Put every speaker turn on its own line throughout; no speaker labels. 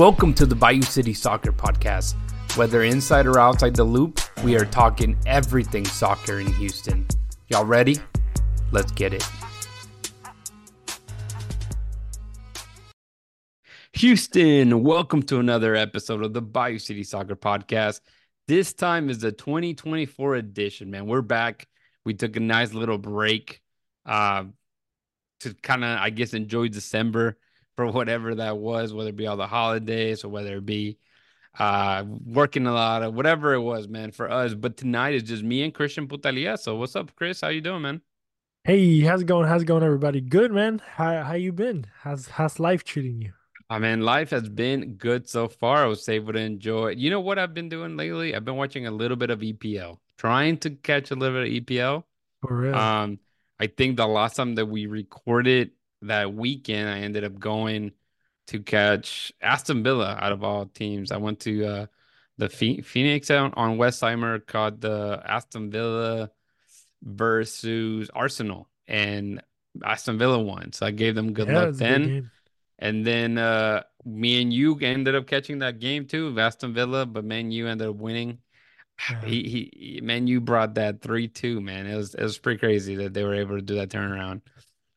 Welcome to the Bayou City Soccer Podcast. Whether inside or outside the loop, we are talking everything soccer in Houston. Y'all ready? Let's get it. Houston, welcome to another episode of the Bayou City Soccer Podcast. This time is the 2024 edition, man. We're back. We took a nice little break uh, to kind of, I guess, enjoy December for whatever that was, whether it be all the holidays or whether it be uh, working a lot of whatever it was, man, for us. But tonight is just me and Christian Putallaz. So what's up, Chris? How you doing, man?
Hey, how's it going? How's it going, everybody? Good, man. How how you been? How's how's life treating you?
I mean, life has been good so far. I was able to enjoy it. You know what I've been doing lately? I've been watching a little bit of EPL, trying to catch a little bit of EPL.
For real.
Um, I think the last time that we recorded that weekend, I ended up going to catch Aston Villa out of all teams. I went to uh, the Phoenix on, on Westheimer, caught the Aston Villa versus Arsenal, and Aston Villa won. So I gave them good yeah, luck then. And then uh, me and you ended up catching that game too, Aston Villa, but man, you ended up winning. Yeah. He, he, man, you brought that three two, man. It was it was pretty crazy that they were able to do that turnaround.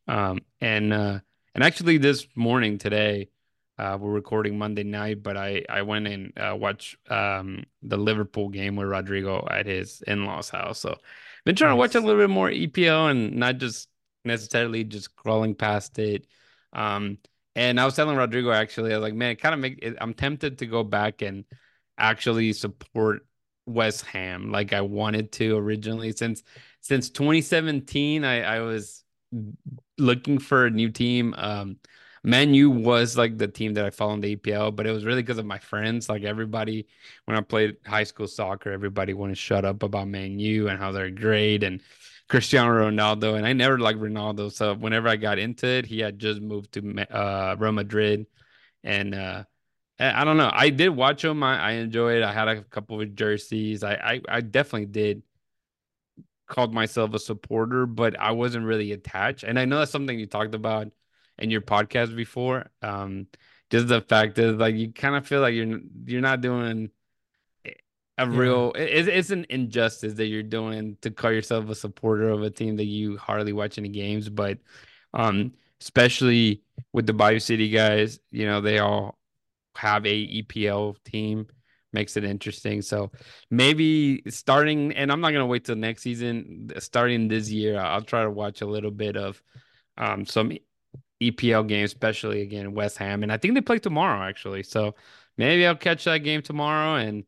Um, and uh, and actually this morning today, uh, we're recording Monday night, but I I went and uh, watched um the Liverpool game with Rodrigo at his in laws house. So been trying nice. to watch a little bit more EPL and not just necessarily just crawling past it. Um, and I was telling Rodrigo actually, I was like, man, kind of make it, I'm tempted to go back and actually support West Ham like I wanted to originally since since 2017 I I was looking for a new team um U was like the team that I followed in the EPL, but it was really because of my friends. Like everybody, when I played high school soccer, everybody wanted to shut up about Man U and how they're great and Cristiano Ronaldo, and I never liked Ronaldo. So whenever I got into it, he had just moved to uh, Real Madrid, and uh, I don't know. I did watch him. I, I enjoyed. I had a couple of jerseys. I, I I definitely did called myself a supporter, but I wasn't really attached. And I know that's something you talked about in your podcast before. Um, just the fact that like you kind of feel like you're you're not doing a real yeah. it, it's an injustice that you're doing to call yourself a supporter of a team that you hardly watch any games but um especially with the Bayou City guys you know they all have a EPL team makes it interesting so maybe starting and I'm not going to wait till next season starting this year I'll try to watch a little bit of um some EPL games especially again West Ham and I think they play tomorrow actually so maybe I'll catch that game tomorrow and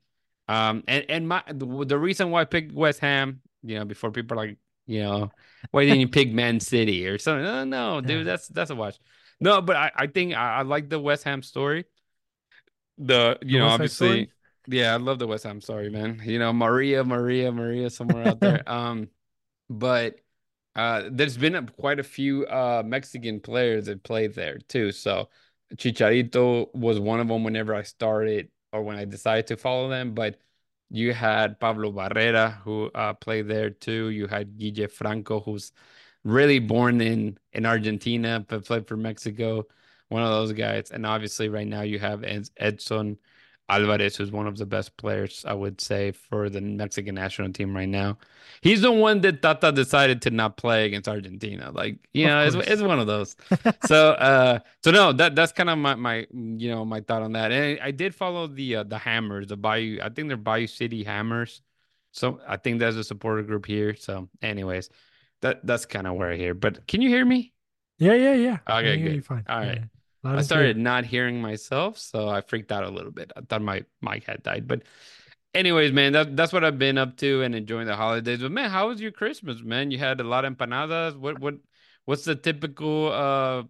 um, and and my the, reason why I picked West Ham, you know, before people are like, you know, why didn't you pick Man City or something? No, no, dude, that's that's a watch. No, but I, I think I, I like the West Ham story. The you the know, West obviously, yeah, I love the West Ham story, man. You know, Maria, Maria, Maria, somewhere out there. Um, but uh, there's been a, quite a few uh Mexican players that played there too. So Chicharito was one of them whenever I started or when I decided to follow them. But you had Pablo Barrera, who uh, played there too. You had Guille Franco, who's really born in in Argentina but played for Mexico. One of those guys, and obviously right now you have Edson Alvarez, who's one of the best players, I would say, for the Mexican national team right now. He's the one that Tata decided to not play against Argentina. Like, you know, it's, it's one of those. so, uh, so no, that that's kind of my my you know my thought on that. And I, I did follow the uh, the Hammers, the Bayou. I think they're Bayou City Hammers. So I think there's a supporter group here. So, anyways, that that's kind of where I hear. But can you hear me?
Yeah, yeah, yeah.
Okay, good. Fine. All right. Yeah. I started not hearing myself, so I freaked out a little bit. I thought my mic had died. But anyways, man, that, that's what I've been up to and enjoying the holidays. But man, how was your Christmas, man? You had a lot of empanadas. What what what's the typical uh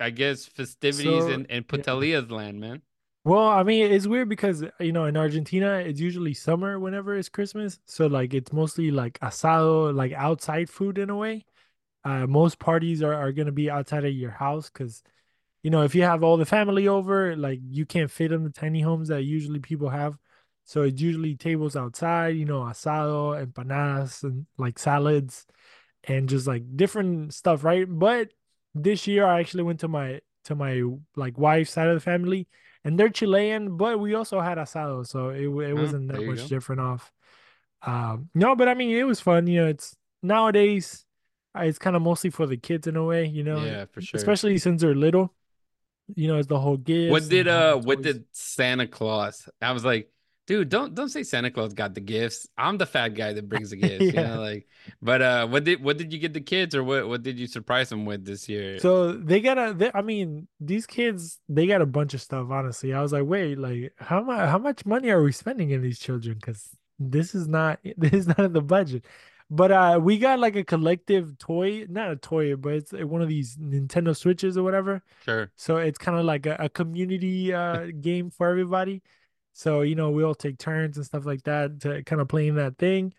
I guess festivities so, in, in Putallaz's yeah. land, man?
Well, I mean, it's weird because you know in Argentina it's usually summer whenever it's Christmas. So like it's mostly like asado, like outside food in a way. Uh, most parties are, are gonna be outside of your house because you know, if you have all the family over, like you can't fit in the tiny homes that usually people have. So it's usually tables outside, you know, asado, empanadas, and like salads and just like different stuff, right? But this year I actually went to my to my like wife's side of the family and they're Chilean, but we also had asado, so it it
Oh,
wasn't
there
that much
go.
different off. Um, no, but I mean, it was fun. You know, it's nowadays uh, it's kind of mostly for the kids in a way. You know,
Yeah, for sure.
especially since they're little. You know, it's the whole gifts What did
uh what did Santa Claus? I was like, dude, don't don't say Santa Claus got the gifts. I'm the fat guy that brings the gifts, you know,
Yeah.
like but uh what did what did you get the kids or what what did you surprise them with this year?
So they got a, they, I mean, these kids, they got a bunch of stuff, honestly. I was like, wait, like how much how much money are we spending in these children? Because this is not this is not in the budget. But uh we got like a collective toy, not a toy, but it's one of these Nintendo Switches or whatever.
Sure.
So it's kind of like a, a community uh game for everybody. So, you know, we all take turns and stuff like that to kind of playing that thing.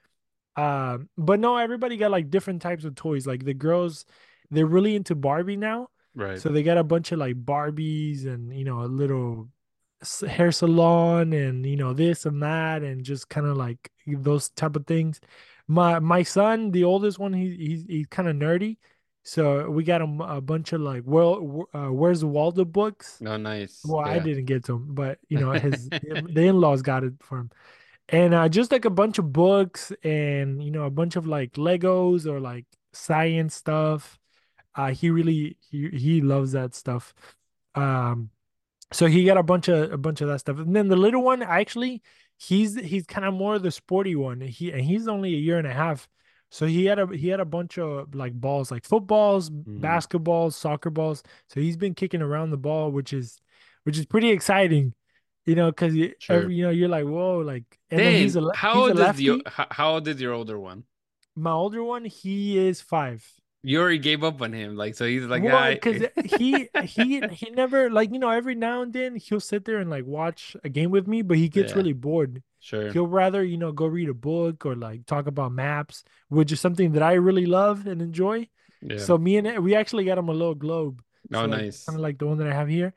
Um, but no, everybody got like different types of toys. Like the girls, they're really into Barbie now.
Right.
So they got a bunch of like Barbies and, you know, a little hair salon and, you know, this and that and just kind of like those type of things. My my son, the oldest one, he he's he's kind of nerdy. So we got him a bunch of like, well, uh, where's the Waldo books?
Oh, nice.
Well, I didn't get to him, but you know, his the in-laws got it for him and uh, just like a bunch of books and you know a bunch of like Legos or like science stuff. Uh, he really he he loves that stuff. Um, so he got a bunch of a bunch of that stuff. And then the little one, actually, he's he's kind of more the sporty one. He and he's only a year and a half. So he had a he had a bunch of like balls, like footballs,
Mhm.
basketballs, soccer balls. So he's been kicking around the ball, which is which is pretty exciting, you know, because
Sure.
you know you're like whoa, like, and then he's a
how
he's
old is how, how old is your older one?
My older one, he is five.
You already gave up on him, like so he's like,
because he he he never like you know every now and then he'll sit there and like watch a game with me, but he gets
yeah,
really bored.
sure.
He'll rather you know go read a book or like talk about maps, which is something that I really love and enjoy.
Yeah.
So me and we actually got him a little globe,
Oh,
so like kind of like the one that I have here.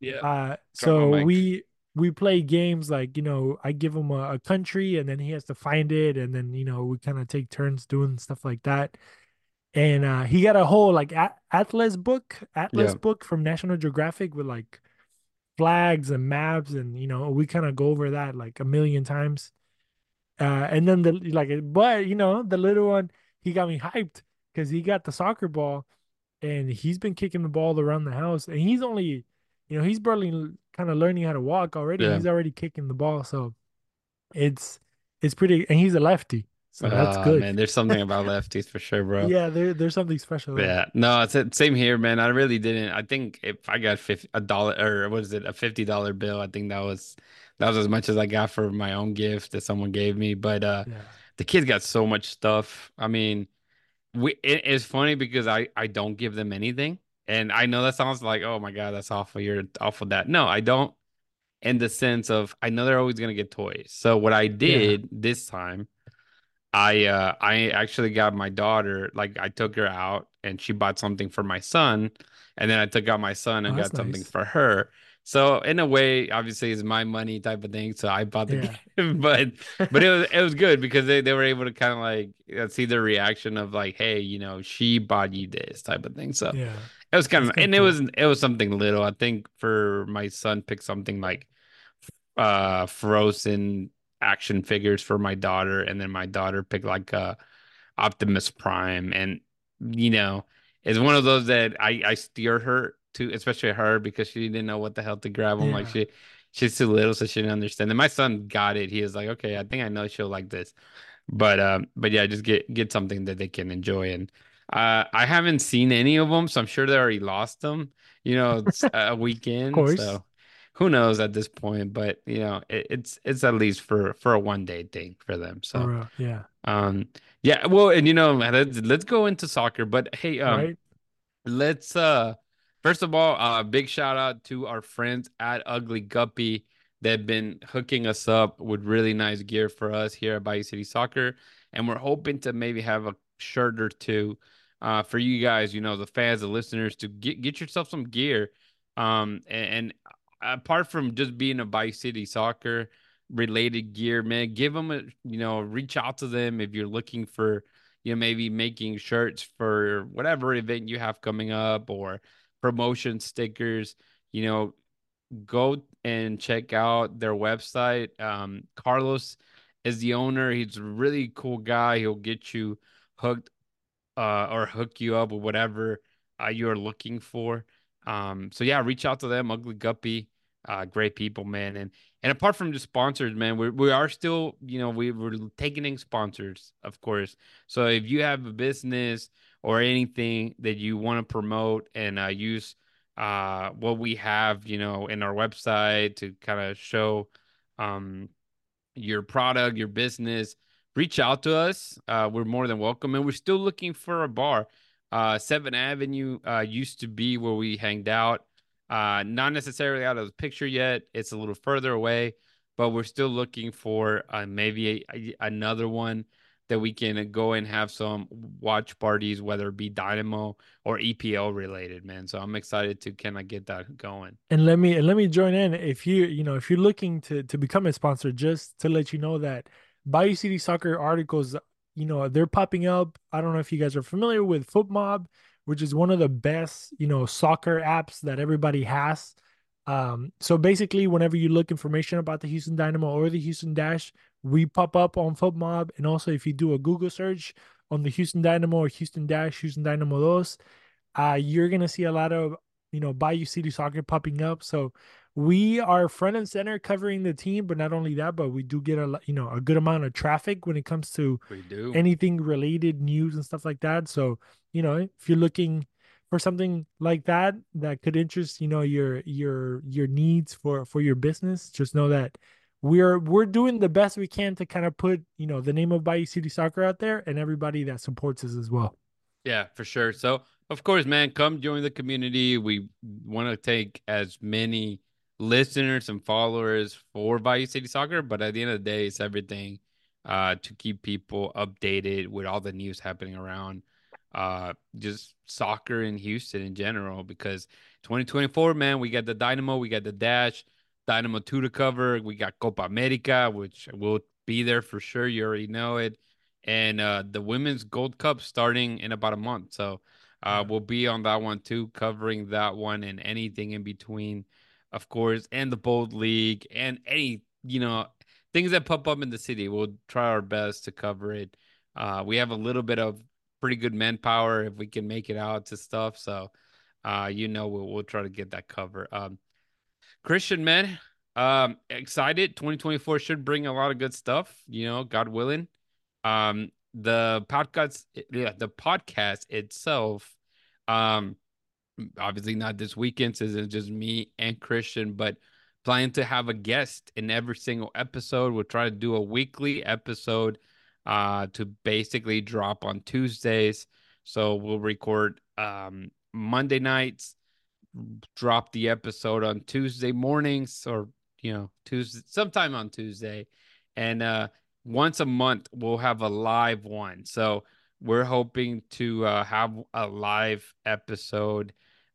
Yeah.
Uh, so we we play games like you know I give him a, a country and then he has to find it, and then you know we kind of take turns doing stuff like that. And uh, he got a whole like a- Atlas book, Atlas
Yeah.
book from National Geographic with like flags and maps, and you know we kind of go over that like a million times. Uh, and then the like, but you know the little one, he got me hyped because he got the soccer ball, and he's been kicking the ball around the house, and he's only, you know, he's barely kind of learning how to walk already,
Yeah.
he's already kicking the ball, so it's it's pretty, and he's a lefty, so that's
Oh
good.
man, there's something about lefties for sure, bro.
Yeah, there there's something special there.
Yeah, no, it's the same here, man. I really didn't. I think if I got 50, a dollar or what is it, a fifty dollar bill, I think that was that was as much as I got for my own gift that someone gave me. But uh,
Yeah.
the kids got so much stuff. I mean, we it is funny because I I don't give them anything, and I know that sounds like, oh my God, that's awful. You're awful that. No, I don't. In the sense of I know they're always gonna get toys. So what I
Yeah.
did this time. I uh I actually got my daughter, like I took her out and she bought something for my son, and then I took out my son
Oh,
and
that's
got something
nice.
for her. So in a way, obviously it's my money type of thing. So I bought the
Yeah.
gift, but but it was it was good because they, they were able to kind of like uh, see the reaction of like, hey, you know, she bought you this type of thing. So
Yeah.
it was kind of
kind of
and it was it was something little. I think for my son picked something like uh Frozen action figures for my daughter, and then my daughter picked like uh Optimus Prime, and you know, it's one of those that I I steer her to, especially her because she didn't know what the hell to grab them. Like
Yeah.
she she's too little, so she didn't understand. And my son got it. He was like, okay, I think I know she'll like this. But um, but yeah, just get get something that they can enjoy. And uh, I haven't seen any of them, so I'm sure they already lost them. You know, it's a
Of
weekend,
course.
so who knows at this point? But you know, it, it's it's at least for for a one day thing for them. So.
real. Yeah.
Um, yeah, well, and you know, let's let's go into soccer. But hey, um,
Right?
let's uh first of all, uh big shout out to our friends at Ugly Guppy. They've been hooking us up with really nice gear for us here at Bayou City Soccer. And we're hoping to maybe have a shirt or two uh for you guys, you know, the fans, the listeners, to get get yourself some gear. Um and, and apart from just being a Bayou City Soccer related gear, man, give them a you know, reach out to them if you're looking for you know, maybe making shirts for whatever event you have coming up or promotion stickers, you know, go and check out their website. Um, Carlos is the owner. He's a really cool guy. He'll get you hooked uh, or hook you up with whatever uh, you're looking for. Um, so yeah, reach out to them. Ugly Guppy, uh, great people, man. And and apart from the sponsors, man, we we are still, you know, we we're taking in sponsors, of course. So if you have a business or anything that you want to promote and uh, use uh, what we have, you know, in our website to kind of show um, your product, your business, reach out to us. Uh, we're more than welcome, and we're still looking for a bar. Uh, Seventh Avenue uh, used to be where we hanged out. Uh, not necessarily out of the picture yet. It's a little further away, but we're still looking for uh, maybe a, a, another one that we can go and have some watch parties, whether it be Dynamo or EPL related, man. So I'm excited to kind of get that going.
And let me and let me join in. If you you know if you're looking to to become a sponsor, just to let you know that Bayou City Soccer articles, you know, they're popping up. I don't know if you guys are familiar with FotMob, which is one of the best you know soccer apps that everybody has. Um, so basically, whenever you look information about the Houston Dynamo or the Houston Dash, we pop up on FotMob. And also, if you do a Google search on the Houston Dynamo or Houston Dash, Houston Dynamo Dos, uh, you're gonna see a lot of you know Bayou City Soccer popping up. So we are front and center covering the team, but not only that, but we do get a you know a good amount of traffic when it comes to
we do
anything related news and stuff like that. So you know if you're looking for something like that that could interest you know your your your needs for for your business just know that we're we're doing the best we can to kind of put you know the name of Bayou City Soccer out there and everybody that supports us as well.
Yeah, for sure. So of course, man, come join the community. We want to take as many listeners and followers for Bayou City Soccer, but at the end of the day, it's everything uh, to keep people updated with all the news happening around uh, just soccer in Houston in general. Because 2024, man, we got the Dynamo, we got the Dash Dynamo 2 to cover. We got Copa America, which will be there for sure. You already know it. And uh, the Women's Gold Cup starting in about a month. So uh, we'll be on that one too, covering that one and anything in between, of course, and the Bold League and any, you know, things that pop up in the city. We'll try our best to cover it. Uh, we have a little bit of pretty good manpower if we can make it out to stuff. So, uh, you know, we'll, we'll try to get that cover. Um, Christian, man, um, excited. 2024 should bring a lot of good stuff, you know, God willing. Um, the podcast, yeah, the podcast itself, um, obviously not this weekend, since it's just me and Christian, but plan to have a guest in every single episode. We'll try to do a weekly episode, uh, to basically drop on Tuesdays. So we'll record um Monday nights drop the episode on Tuesday mornings or you know Tuesday sometime on Tuesday and uh once a month we'll have a live one so we're hoping to uh, have a live episode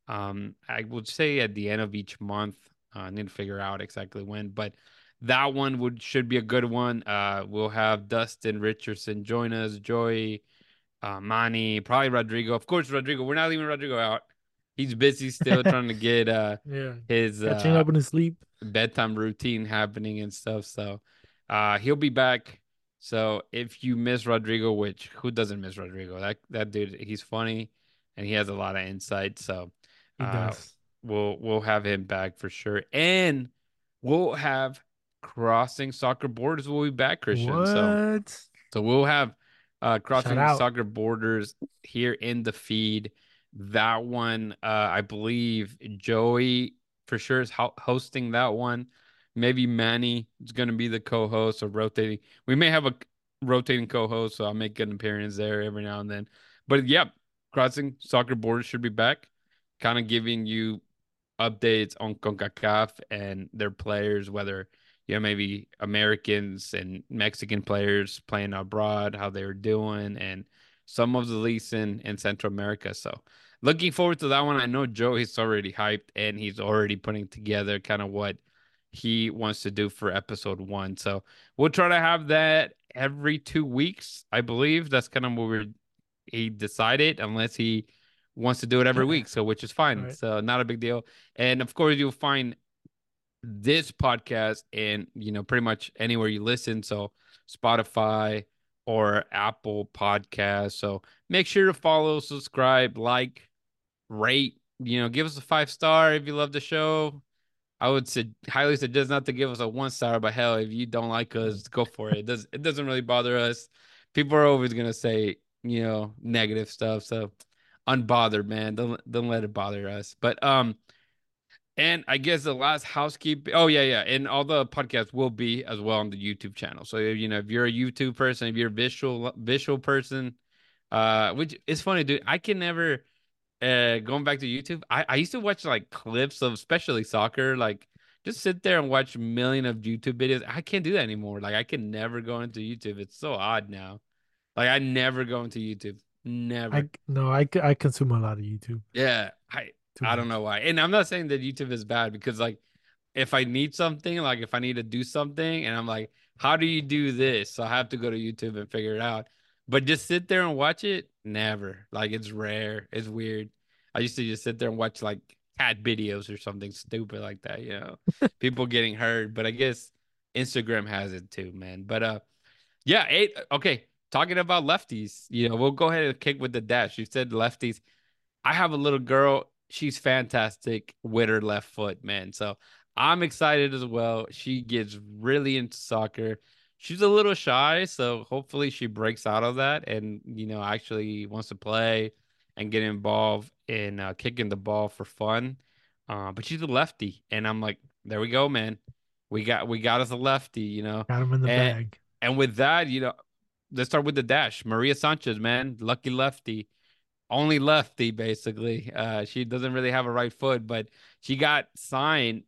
um I would say at the end of each month uh, I need to figure out exactly when but that one would should be a good one uh we'll have Dustin Richardson join us Joy uh Manny probably Rodrigo of course Rodrigo we're not leaving Rodrigo out he's busy still trying to get uh
yeah
his
catching
uh,
up in his sleep
bedtime routine happening and stuff. So uh he'll be back. So if you miss Rodrigo, which who doesn't miss Rodrigo? That that dude, he's funny and he has a lot of insight. So uh, we'll we'll have him back for sure. And we'll have crossing soccer borders will be back, Christian.
What?
So so we'll have uh crossing soccer borders here in the feed that one, uh, I believe Joey for sure is ho- hosting that one. Maybe Manny is going to be the co-host or rotating. We may have a rotating co-host, so I'll make an appearance there every now and then. But yeah, crossing soccer borders should be back, kind of giving you updates on CONCACAF and their players, whether you know maybe Americans and Mexican players playing abroad, how they're doing, and some of the leagues in in Central America. So looking forward to that one. I know Joe is already hyped and he's already putting together kind of what he wants to do for episode one. So we'll try to have that every two weeks. I believe that's kind of what we're he decided, unless he wants to do it every week. So which is fine. Right. So not a big deal. And of course, you'll find this podcast and you know pretty much anywhere you listen so spotify or apple podcast so make sure to follow subscribe like rate you know give us a five star if you love the show i would say highly suggest not to give us a one star but hell if you don't like us go for it it does it doesn't really bother us people are always going to say you know negative stuff so unbothered man don't don't let it bother us but um and I guess the last housekeeping. Oh yeah, yeah, and all the podcasts will be as well on the YouTube channel. So you know, if you're a YouTube person, if you're a visual visual person, uh, which is funny, dude. I can never. Uh, going back to YouTube, I, I used to watch like clips of especially soccer, like just sit there and watch million of YouTube videos. I can't do that anymore. Like I can never go into YouTube. It's so odd now. Like I never go into YouTube. Never.
I no, I I consume a lot of YouTube.
Yeah, I
Too
I don't know why. And I'm not saying that YouTube is bad because like if I need something, like if I need to do something and I'm like, how do you do this? So I have to go to YouTube and figure it out. But just sit there and watch it, never. Like it's rare. It's weird. I used to just sit there and watch like cat videos or something stupid like that, you know. People getting hurt, but I guess Instagram has it too, man. But uh yeah, eight okay. Talking about lefties, you know, we'll go ahead and kick with the dash. You said lefties. I have a little girl. She's fantastic with her left foot, man. So I'm excited as well. She gets really into soccer. She's a little shy, so hopefully she breaks out of that and you know actually wants to play and get involved in uh, kicking the ball for fun. Uh, but she's a lefty, and I'm like, there we go, man. We got we got us a lefty, you know.
Got him in the
And
bag.
and with that, you know, let's start with the dash. Maria Sanchez, man, lucky lefty only lefty basically. Uh, she doesn't really have a right foot, but she got signed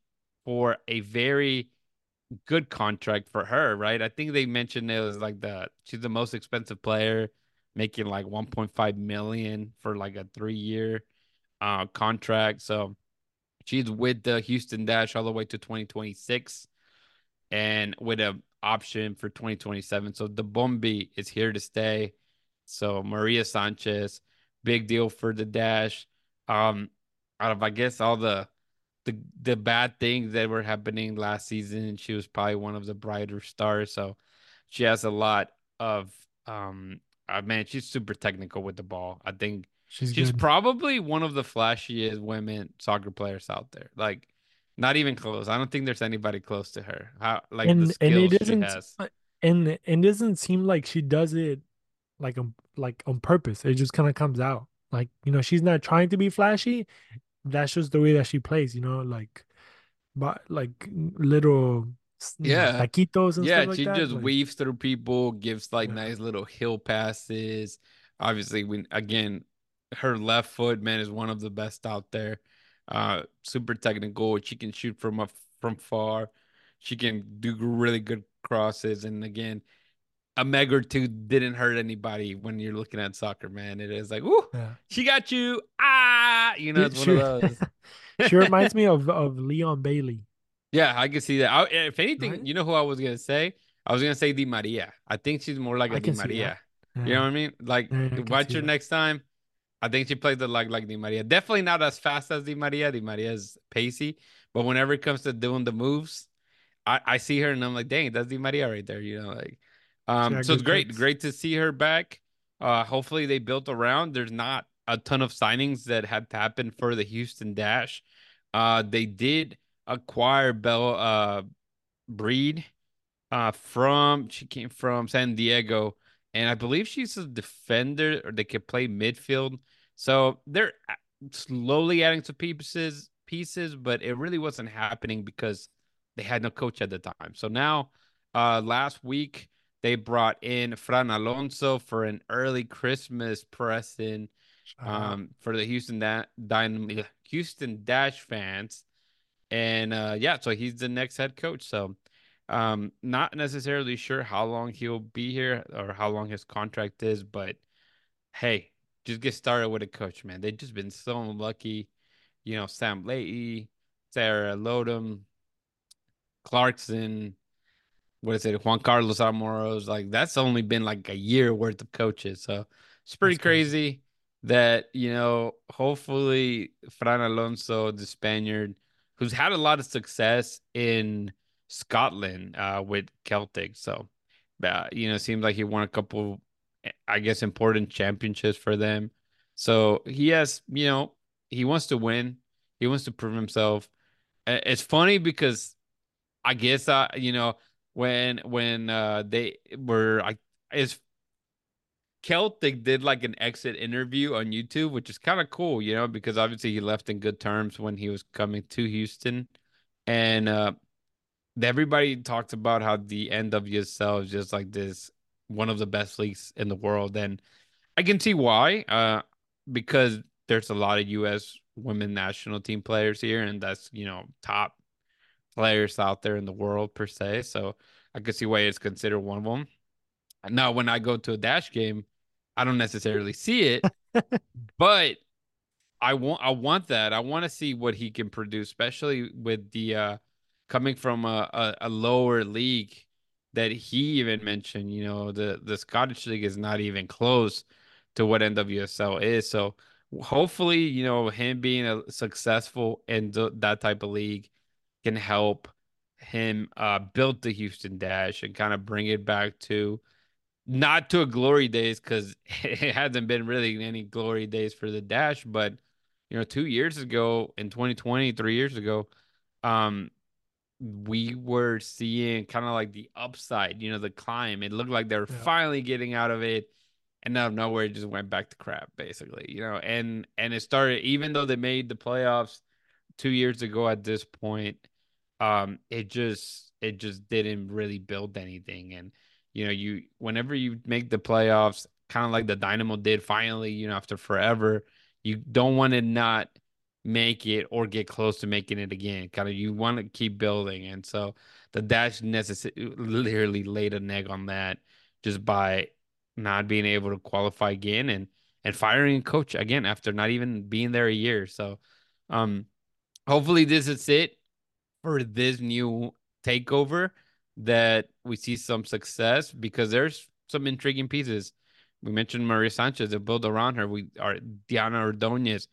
for a very good contract for her, right? I think they mentioned it was like the she's the most expensive player, making like 1.5 million for like a three year uh contract. So she's with the Houston Dash all the way to 2026 and with a option for 2027. So the Bombi is here to stay. So Maria Sanchez, big deal for the dash. Um, out of I guess all the the the bad things that were happening last season, she was probably one of the brighter stars. So she has a lot of um. Uh, man, she's super technical with the ball. I think
She's
she's probably one of the flashiest women soccer players out there. Like, not even close. I don't think there's anybody close to her. How like the
And and it
skills she
doesn't
has.
and and it doesn't seem like she does it like on like on purpose. It just kind of comes out. Like, you know, she's not trying to be flashy. That's just the way that she plays, you know, like but like little
Yeah.
taquitos and stuff
Yeah,
like
she
that.
just
Like,
weaves through people, gives like
yeah,
nice little hill passes. Obviously, when again, her left foot, man, is one of the best out there. Uh, super technical. She can shoot from a, from far. She can do really good crosses. And again, a meg or two didn't hurt anybody when you're looking at soccer, man. It is like, ooh,
yeah.
she got you. Ah, you know,
She,
one of those.
she reminds me of of Leon Bailey,
Yeah, I can see that. I, if anything,
right?
you know who I was gonna say? I was gonna say Di Maria. I think she's more like a Di
can see that.
Maria. You know what I mean? Like,
yeah, I
watch her
that.
next time. I think she plays the like like Di Maria. Definitely not as fast as Di Maria. Di Maria is pacey, but whenever it comes to doing the moves, I, I see her and I'm like, dang, that's Di Maria right there. You know, like, um, so it's great, great to see her back. Uh, hopefully they built around. There's not a ton of signings that have happened for the Houston Dash. Uh, they did acquire Belle uh Briede uh from she came from San Diego and I believe she's a defender or they could play midfield. So they're slowly adding some pieces pieces, but it really wasn't happening because they had no coach at the time. So now uh last week they brought in Fran Alonso for an early Christmas present
out.
um for the Houston da- Dynamo Houston Dash fans and uh yeah, so he's the next head coach. So um not necessarily sure how long he'll be here or how long his contract is, but hey, just get started with a coach, man. They've just been so unlucky. You know, Sam Laity, Sarah Lowdon, Clarkson, what is it, Juan Carlos Almoros, like that's only been like a year worth of coaches. So it's pretty
crazy.
crazy that, you know, hopefully Fran Alonso, the Spaniard, who's had a lot of success in Scotland uh, with Celtic. So, uh, you know, seems like he won a couple, I guess, important championships for them. So he has, you know, he wants to win. He wants to prove himself. It's funny because I guess uh, you know, when when uh they were like it's Celtic did like an exit interview on YouTube, which is kind of cool, you know, because obviously he left in good terms when he was coming to Houston. And uh everybody talked about how the NWSL is just like this one of the best leagues in the world. And I can see why. Uh because there's a lot of US women national team players here, and that's, you know, top players out there in the world per se. So I could see why it's considered one of them. Now, when I go to a dash game, I don't necessarily see it, but I want I want that. I want to see what he can produce, especially with the uh coming from a, a, a lower league that he even mentioned. You know, the the Scottish league is not even close to what NWSL is. So hopefully, you know, him being a successful in th- that type of league can help him uh, build the Houston Dash and kind of bring it back to not to a glory days because it hasn't been really any glory days for the Dash, but you know, two years ago in 2020, three years ago, um, we were seeing kind of like the upside, you know, the climb. It looked like they were yeah. finally getting out of it. And out of nowhere, it just went back to crap, basically, you know. And and it started, even though they made the playoffs two years ago at this point, um, it just it just didn't really build anything. And you know, you whenever you make the playoffs, kind of like the Dynamo did finally, you know, after forever, you don't want to not make it or get close to making it again. Kind of you want to keep building. And so the dash necessarily laid an egg on that just by not being able to qualify again and and firing a coach again after not even being there a year. So um hopefully this is it for this new takeover that we see some success because there's some intriguing pieces. We mentioned Maria Sanchez to build around her. We are Diana Ordonez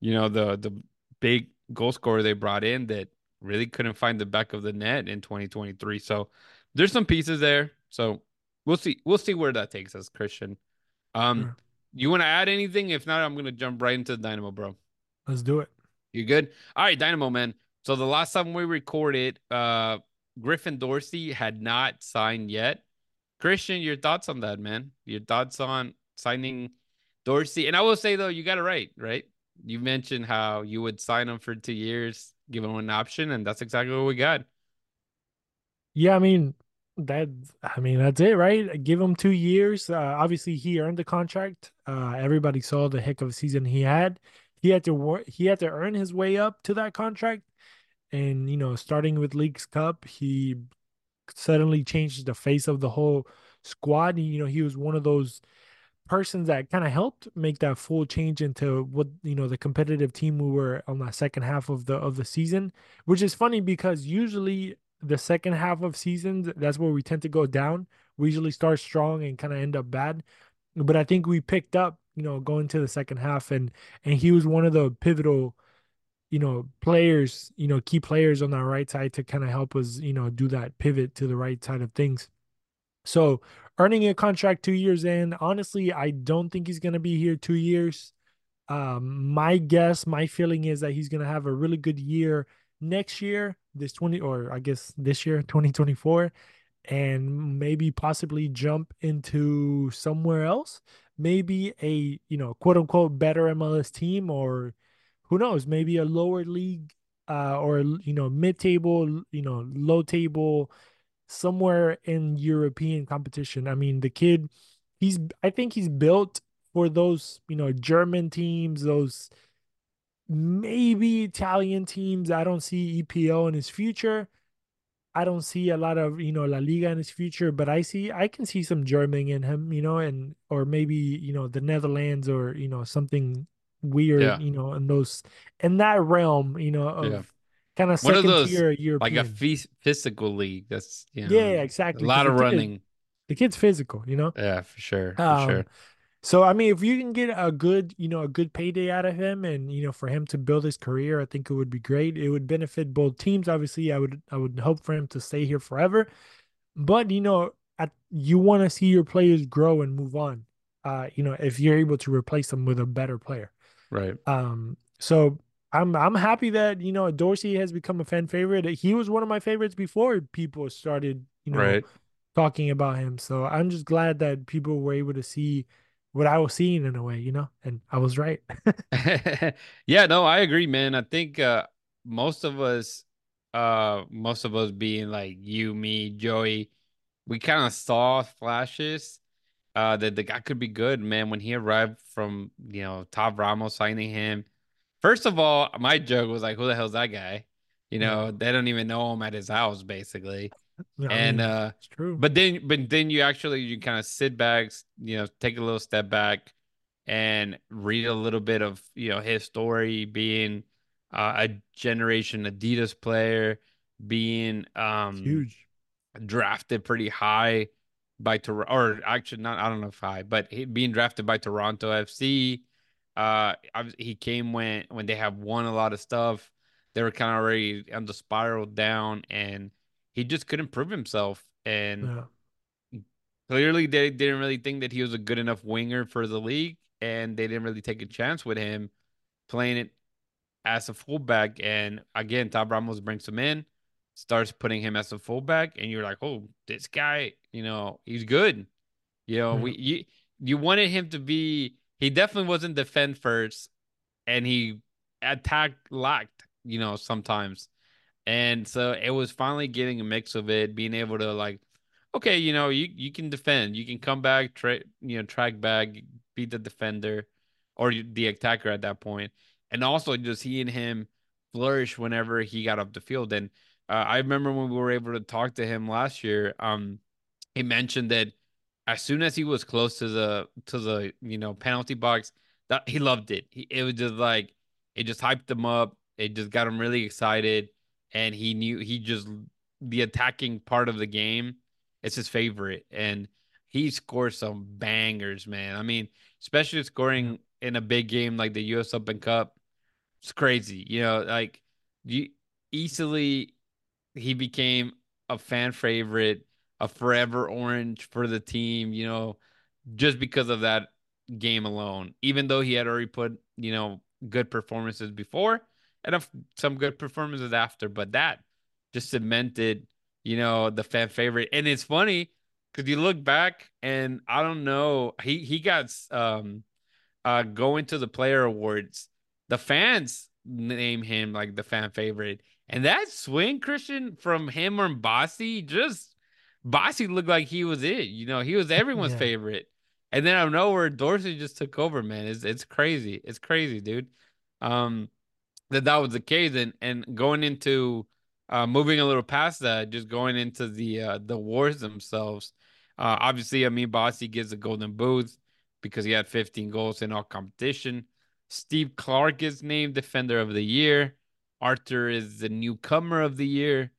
you know, the the big goal scorer they brought in that really couldn't find the back of the net in 2023. So there's some pieces there. So we'll see. We'll see where that takes us, Christian. Um, sure. you want to add anything? If not, I'm gonna jump right into the Dynamo, bro.
Let's do it.
You good? All right, Dynamo man. So the last time we recorded, uh, Griffin Dorsey had not signed yet. Christian, your thoughts on that, man? Your thoughts on signing Dorsey? And I will say though, you got it right, right? You mentioned how you would sign him for two years, give him an option, and that's exactly what we got.
Yeah, I mean that. I mean that's it, right? Give him two years. Uh, obviously, he earned the contract. Uh, everybody saw the heck of a season he had. He had to work. He had to earn his way up to that contract, and you know, starting with Leagues Cup, he suddenly changed the face of the whole squad. And, You know, he was one of those persons that kind of helped make that full change into what you know the competitive team we were on the second half of the of the season which is funny because usually the second half of seasons that's where we tend to go down. We usually start strong and kind of end up bad. But i think we picked up you know going to the second half and and he was one of the pivotal you know players you know key players on that right side to kind of help us you know do that pivot to the right side of things. So earning a contract two years in, honestly, I don't think he's going to be here two years. Um, my guess, my feeling is that he's going to have a really good year next year, this 20, or I guess this year, 2024, and maybe possibly jump into somewhere else. Maybe a, you know, quote unquote better MLS team, or who knows, maybe a lower league uh, or, you know, mid table, you know, low table somewhere in European competition. I mean, the kid, he's I think he's built for those, you know, German teams, those maybe Italian teams. I don't see EPL in his future. I don't see a lot of, you know, La Liga in his future, but I see I can see some German in him, you know, and or maybe, you know, the Netherlands or, you know, something weird, yeah. you know, in those in that realm, you know, of yeah kind of second those, tier
European. Like a physical league. That's you know,
yeah, exactly.
A lot of running.
the kid's physical, you know.
Yeah, for sure. For um, sure.
So I mean, if you can get a good, you know, a good payday out of him, and you know, for him to build his career, I think it would be great. It would benefit both teams. Obviously, I would, I would hope for him to stay here forever. But you know, at, you want to see your players grow and move on. Uh, you know, if you're able to replace them with a better player.
Right.
Um, so I'm I'm happy that you know Dorsey has become a fan favorite. He was one of my favorites before people started, you know,
Right.
talking about him. So I'm just glad that people were able to see what I was seeing in a way, you know, and I was right.
Yeah, no, I agree, man. I think uh most of us uh most of us being like you, me, Joey, we kind of saw flashes uh that the guy could be good, man, when he arrived from, you know, Tab Ramos signing him. First of all, my joke was like, who the hell's that guy? You
Yeah.
know, they don't even know him at his house, basically.
Yeah, I
And
mean,
uh
it's true.
but then but then you actually you kind of sit back, you know, take a little step back and read a little bit of, you know, his story being uh, a generation Adidas player, being um
huge.
drafted pretty high by Toronto, or actually not, I don't know if high, but he, being drafted by Toronto FC. Uh, he came when when they have won a lot of stuff. They were kind of already on the spiral down, and he just couldn't prove himself. And
Yeah.
clearly, they didn't really think that he was a good enough winger for the league, and they didn't really take a chance with him playing it as a fullback. And again, Tab Ramos brings him in, starts putting him as a fullback, and you're like, oh, this guy, you know, he's good. You know,
Yeah.
we you you wanted him to be. He definitely wasn't defend first, and he attacked lacked. You know, sometimes. And so it was finally getting a mix of it, being able to like, okay, you know, you you can defend, you can come back, tra- you know, track back, beat the defender or the attacker at that point, and also just he and him flourish whenever he got up the field. And uh, I remember when we were able to talk to him last year, um, he mentioned that as soon as he was close to the to the you know penalty box, that he loved it. He, it was just like it just hyped him up. It just got him really excited. And he knew he just the attacking part of the game it's his favorite. And he scores some bangers man. I mean especially scoring in a big game like the us open cup it's crazy. You know like you easily he became a fan favorite a forever orange for the team you know just because of that game alone even though he had already put you know good performances before and some good performances after, but that just cemented, you know, the fan favorite. And it's funny because you look back and I don't know, he he got um uh going to the player awards. The fans name him like the fan favorite. And that swing, Christian, from him or Bassi, just Bassi looked like he was it. You know, he was everyone's
Yeah.
favorite. And then out of nowhere, Dorsey just took over, man. It's it's crazy. It's crazy, dude. Um, that that was the case and and going into uh moving a little past that just going into the uh the wars themselves uh obviously I mean Bassi gets the golden boot because he had 15 goals in all competition Steve Clark is named defender of the year Arthur is the newcomer of the year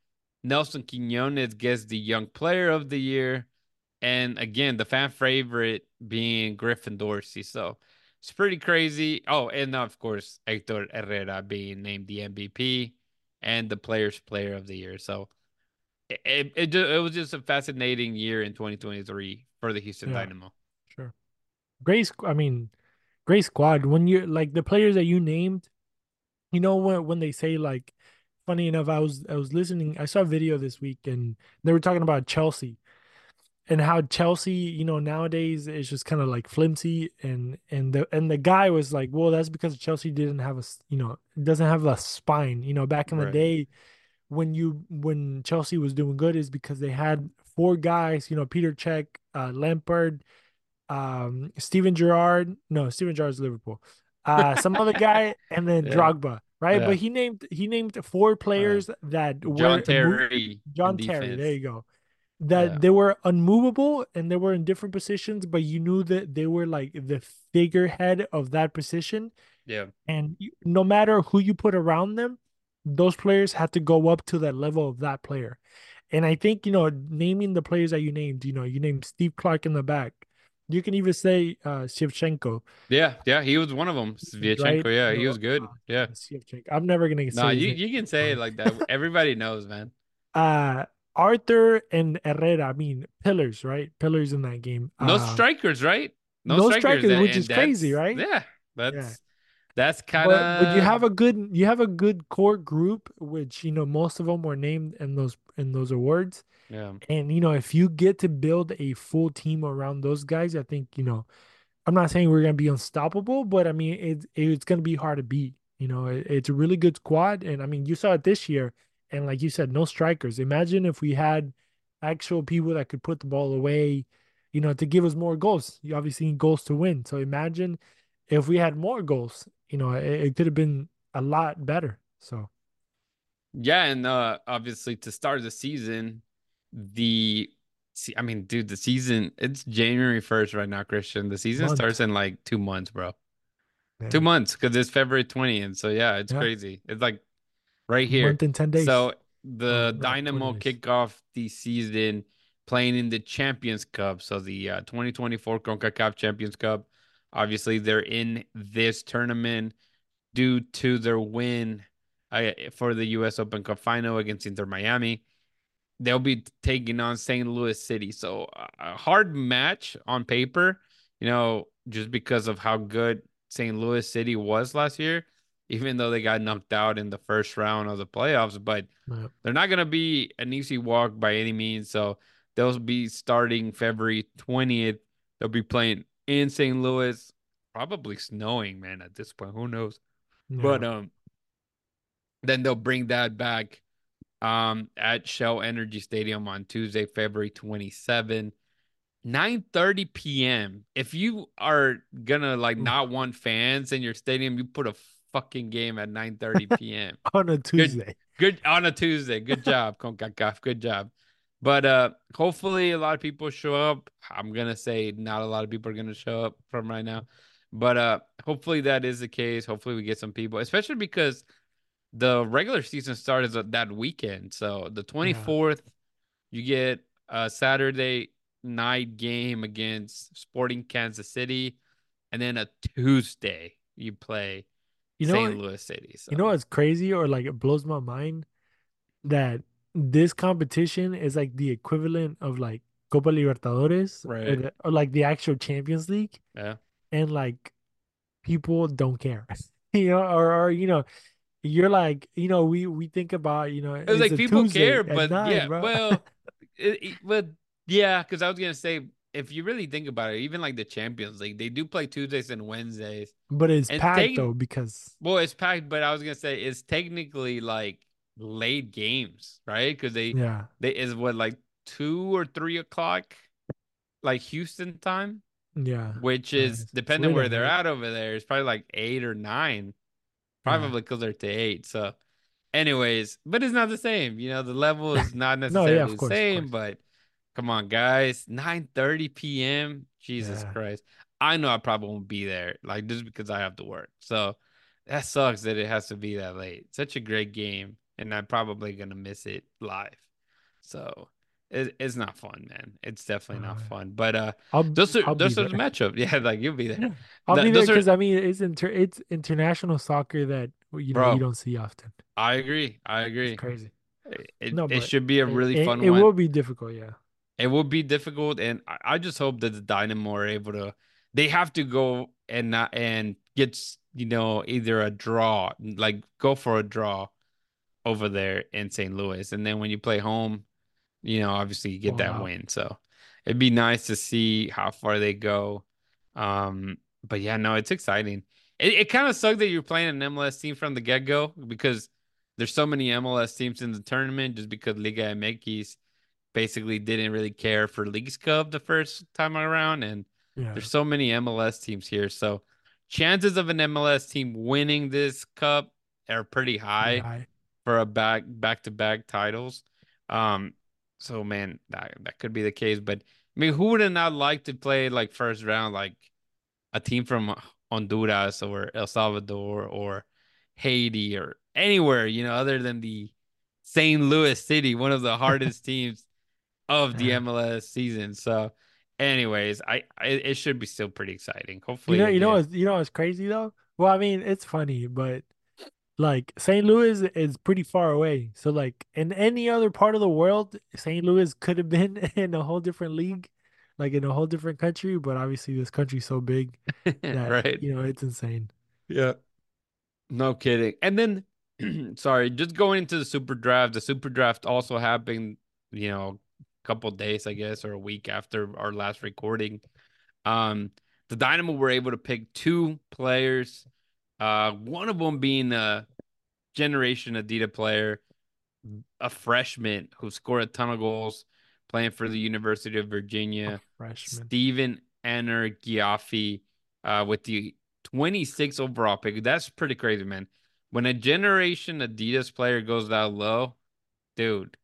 Nelson Quinones gets the young player of the year and again the fan favorite being Griffin Dorsey so it's pretty crazy. Oh, and of course, Hector Herrera being named the MVP and the Players Player of the Year. So it it, it, was just a fascinating year in 2023 for the Houston
Yeah.
Dynamo.
Sure. Great. I mean, great squad. When you like the players that you named, you know when when they say like, funny enough, I was I was listening. I saw a video this week, and they were talking about Chelsea and how Chelsea, you know, nowadays is just kind of like flimsy, and and the and the guy was like, well, that's because Chelsea didn't have a, you know, doesn't have a spine. You know, back in the day when you when Chelsea was doing good is because they had four guys, you know, Peter Cech, uh, Lampard um Steven Gerrard, no, Steven Gerrard's Liverpool. Uh some other guy and then
Yeah.
Drogba, right? But he named he named four
Uh,
players that
John
were mo-
Terry
John Terry, there you go. That
Yeah.
they were unmovable and they were in different positions, but you knew that they were like the figurehead of that position.
Yeah.
And you, no matter who you put around them, those players had to go up to that level of that player. And I think, you know, naming the players that you named, you know, you named Steve Clark in the back. You can even say uh Shevchenko,
Yeah, yeah, he was one of them. Sviatchenko,
right?
yeah, he was good.
uh,
Yeah.
Shevchenko. I'm never gonna
Nah,
say his
you you can say it like that. Everybody knows, man.
Uh Arthur and Herrera, I mean pillars, right? Pillars in that game.
No
Uh
strikers, right? No
no
strikers,
strikers, which is crazy, right?
yeah,
Yeah.
That's kind
But but you have a good you have a good core group, which you know most of them were named in those in those awards.
yeah.
And you know, if you get to build a full team around those guys, I think, you know, I'm not saying we're gonna be unstoppable, but I mean it's it's gonna be hard to beat. You know, it, it's a really good squad. And I mean you saw it this year, and like you said, no strikers. Imagine if we had actual people that could put the ball away, you know, to give us more goals. You obviously need goals to win. So imagine if we had more goals, you know, it, it could have been a lot better. So
Yeah, and uh obviously to start the season, the see, I mean, dude, the season it's January 1st right now, Christian. The season starts in like two months, bro. Two months because it's February 20th. So yeah, it's
Yeah.
crazy. It's like right here.
Month and 10 days.
So the
20
Dynamo kick off the season playing in the Champions Cup. So the uh, 2024 CONCACAF Champions Cup. Obviously, they're in this tournament due to their win uh, for the U.S. Open Cup final against Inter Miami. They'll be taking on St. Louis City. So a hard match on paper, you know, just because of how good St. Louis City was last year, even though they got knocked out in the first round of the playoffs. But
Yeah.
they're not going to be an easy walk by any means. So they'll be starting February 20th. They'll be playing in St. Louis, probably snowing, man, at this point. Who knows?
Yeah.
But um, then they'll bring that back um at Shell Energy Stadium on Tuesday, February 27. 9:30 p.m. If you are gonna like not want fans in your stadium, you put a fucking game at 9:30 p.m.
On a
Good,
Tuesday.
good on a Tuesday. Good job, CONCACAF. Good job. But uh hopefully a lot of people show up. I'm gonna say not a lot of people are gonna show up from right now. But uh hopefully that is the case. Hopefully we get some people, especially because the regular season started that weekend. So the
Yeah.
24th, you get a Saturday night game against Sporting Kansas City, and then a Tuesday you play
You know
St. Louis City. So
You know what's crazy or like it blows my mind that this competition is like the equivalent of like Copa Libertadores or,
right.
the, or like the actual Champions League
Yeah.
and like people don't care. You know, or or you know, you're like, you know, we we think about, you know,
It was
it's
like
a
people
Tuesday
care, but
nine,
yeah,
bro.
well, it, but yeah, because I was gonna say if you really think about it, even like the Champions League, they do play Tuesdays and Wednesdays,
But it's
and
packed
take
though because
well, it's packed, but I was gonna say it's technically like late games, right? Because they
yeah,
they is what like two or three o'clock, like Houston time,
yeah.
which is
it's
depending where they're at over there, it's probably like eight or nine,
Yeah.
probably closer to eight. So, anyways, but it's not the same. You know, the level is not
No, yeah,
necessarily the same, but come on, guys, nine thirty p.m. Jesus
Yeah.
Christ, I know I probably won't be there, like just because I have to work. So that sucks that it has to be that late. Such a great game, and I'm probably gonna miss it live. So it, it's not fun, man. It's definitely not fun. But uh,
I'll
those are
I'll
those are the matchup. Yeah, like you'll be there.
I'll
Th-
be there
are,
because I mean it's inter it's international soccer that you know you don't see often.
I agree. I
It's
agree.
crazy.
It
No,
it should be a really
it,
fun
it
one.
will be difficult, yeah.
It will be difficult, and I, I just hope that the Dynamo are able to. They have to go and not and get you know either a draw, like go for a draw over there in St. Louis, and then when you play home, you know obviously you get
Ball
that win. So it'd be nice to see how far they go. Um, but yeah, no, it's exciting. It it kind of sucked that you're playing an MLS team from the get go because there's so many MLS teams in the tournament just because Liga MX basically didn't really care for Leagues Cup the first time around, and
Yeah,
there's so many MLS teams here. So chances of an MLS team winning this cup are pretty
pretty
high
high.
For a back back to back titles. Um, so man, that that could be the case. But I mean, who would not like to play like first round, like a team from Honduras or El Salvador or Haiti or anywhere, you know, other than the St. Louis City, one of the hardest teams of the MLS season. So anyways, I, I it should be still pretty exciting. Hopefully, You
know, you know, what's, you know, what's crazy though. Well, I mean, it's funny, but like St. Louis is pretty far away. So like in any other part of the world, St. Louis could have been in a whole different league, like in a whole different country. But obviously, this country's so big that
right?
you know it's insane.
Yeah. No kidding. And then, sorry, just going into the super draft. The super draft also happened, you know, a couple days, I guess, or a week after our last recording. Um, the Dynamo were able to pick two players. Uh, one of them being a generation Adidas player, a freshman who scored a ton of goals playing for the University of Virginia,
freshman.
Stephen Annor Gyamfi, uh, with the 26 overall pick. That's pretty crazy, man. When a generation Adidas player goes that low, dude,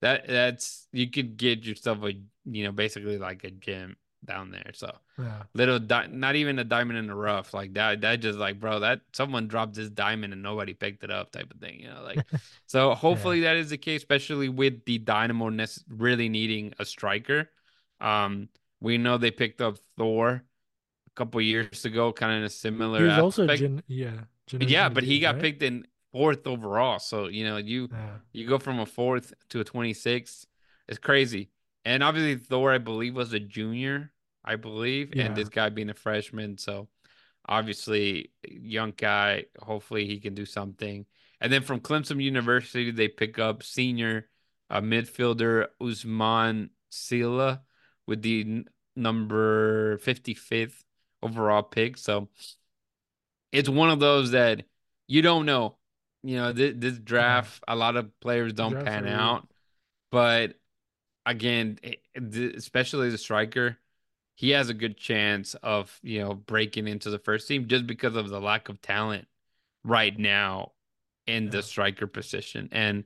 that that's you could get yourself a you know basically like a gym down there. So
Yeah.
little di- not even a diamond in the rough like that. That just like bro, that someone dropped this diamond and nobody picked it up type of thing. You know, like so.
Yeah.
Hopefully that is the case, especially with the Dynamo nec- really needing a striker. Um, we know they picked up Thor a couple years ago, kind of in a
He
similar
was also gen yeah,
Yeah, but he got
right?
picked in fourth overall. So, you know, you
Yeah.
you go from a fourth to a 26. It's crazy. And obviously Thor, I believe, was a junior, I believe, and this guy being a freshman. So obviously young guy. Hopefully he can do something. And then from Clemson University, they pick up senior uh, midfielder Ousmane Sylla with the n- number 55th overall pick. So it's one of those that you don't know. You know, this, this
Yeah.
draft, a lot of players don't
Drafts
pan out, but again, it- the- especially the striker, he has a good chance of, you know, breaking into the first team just because of the lack of talent right now in the striker position. And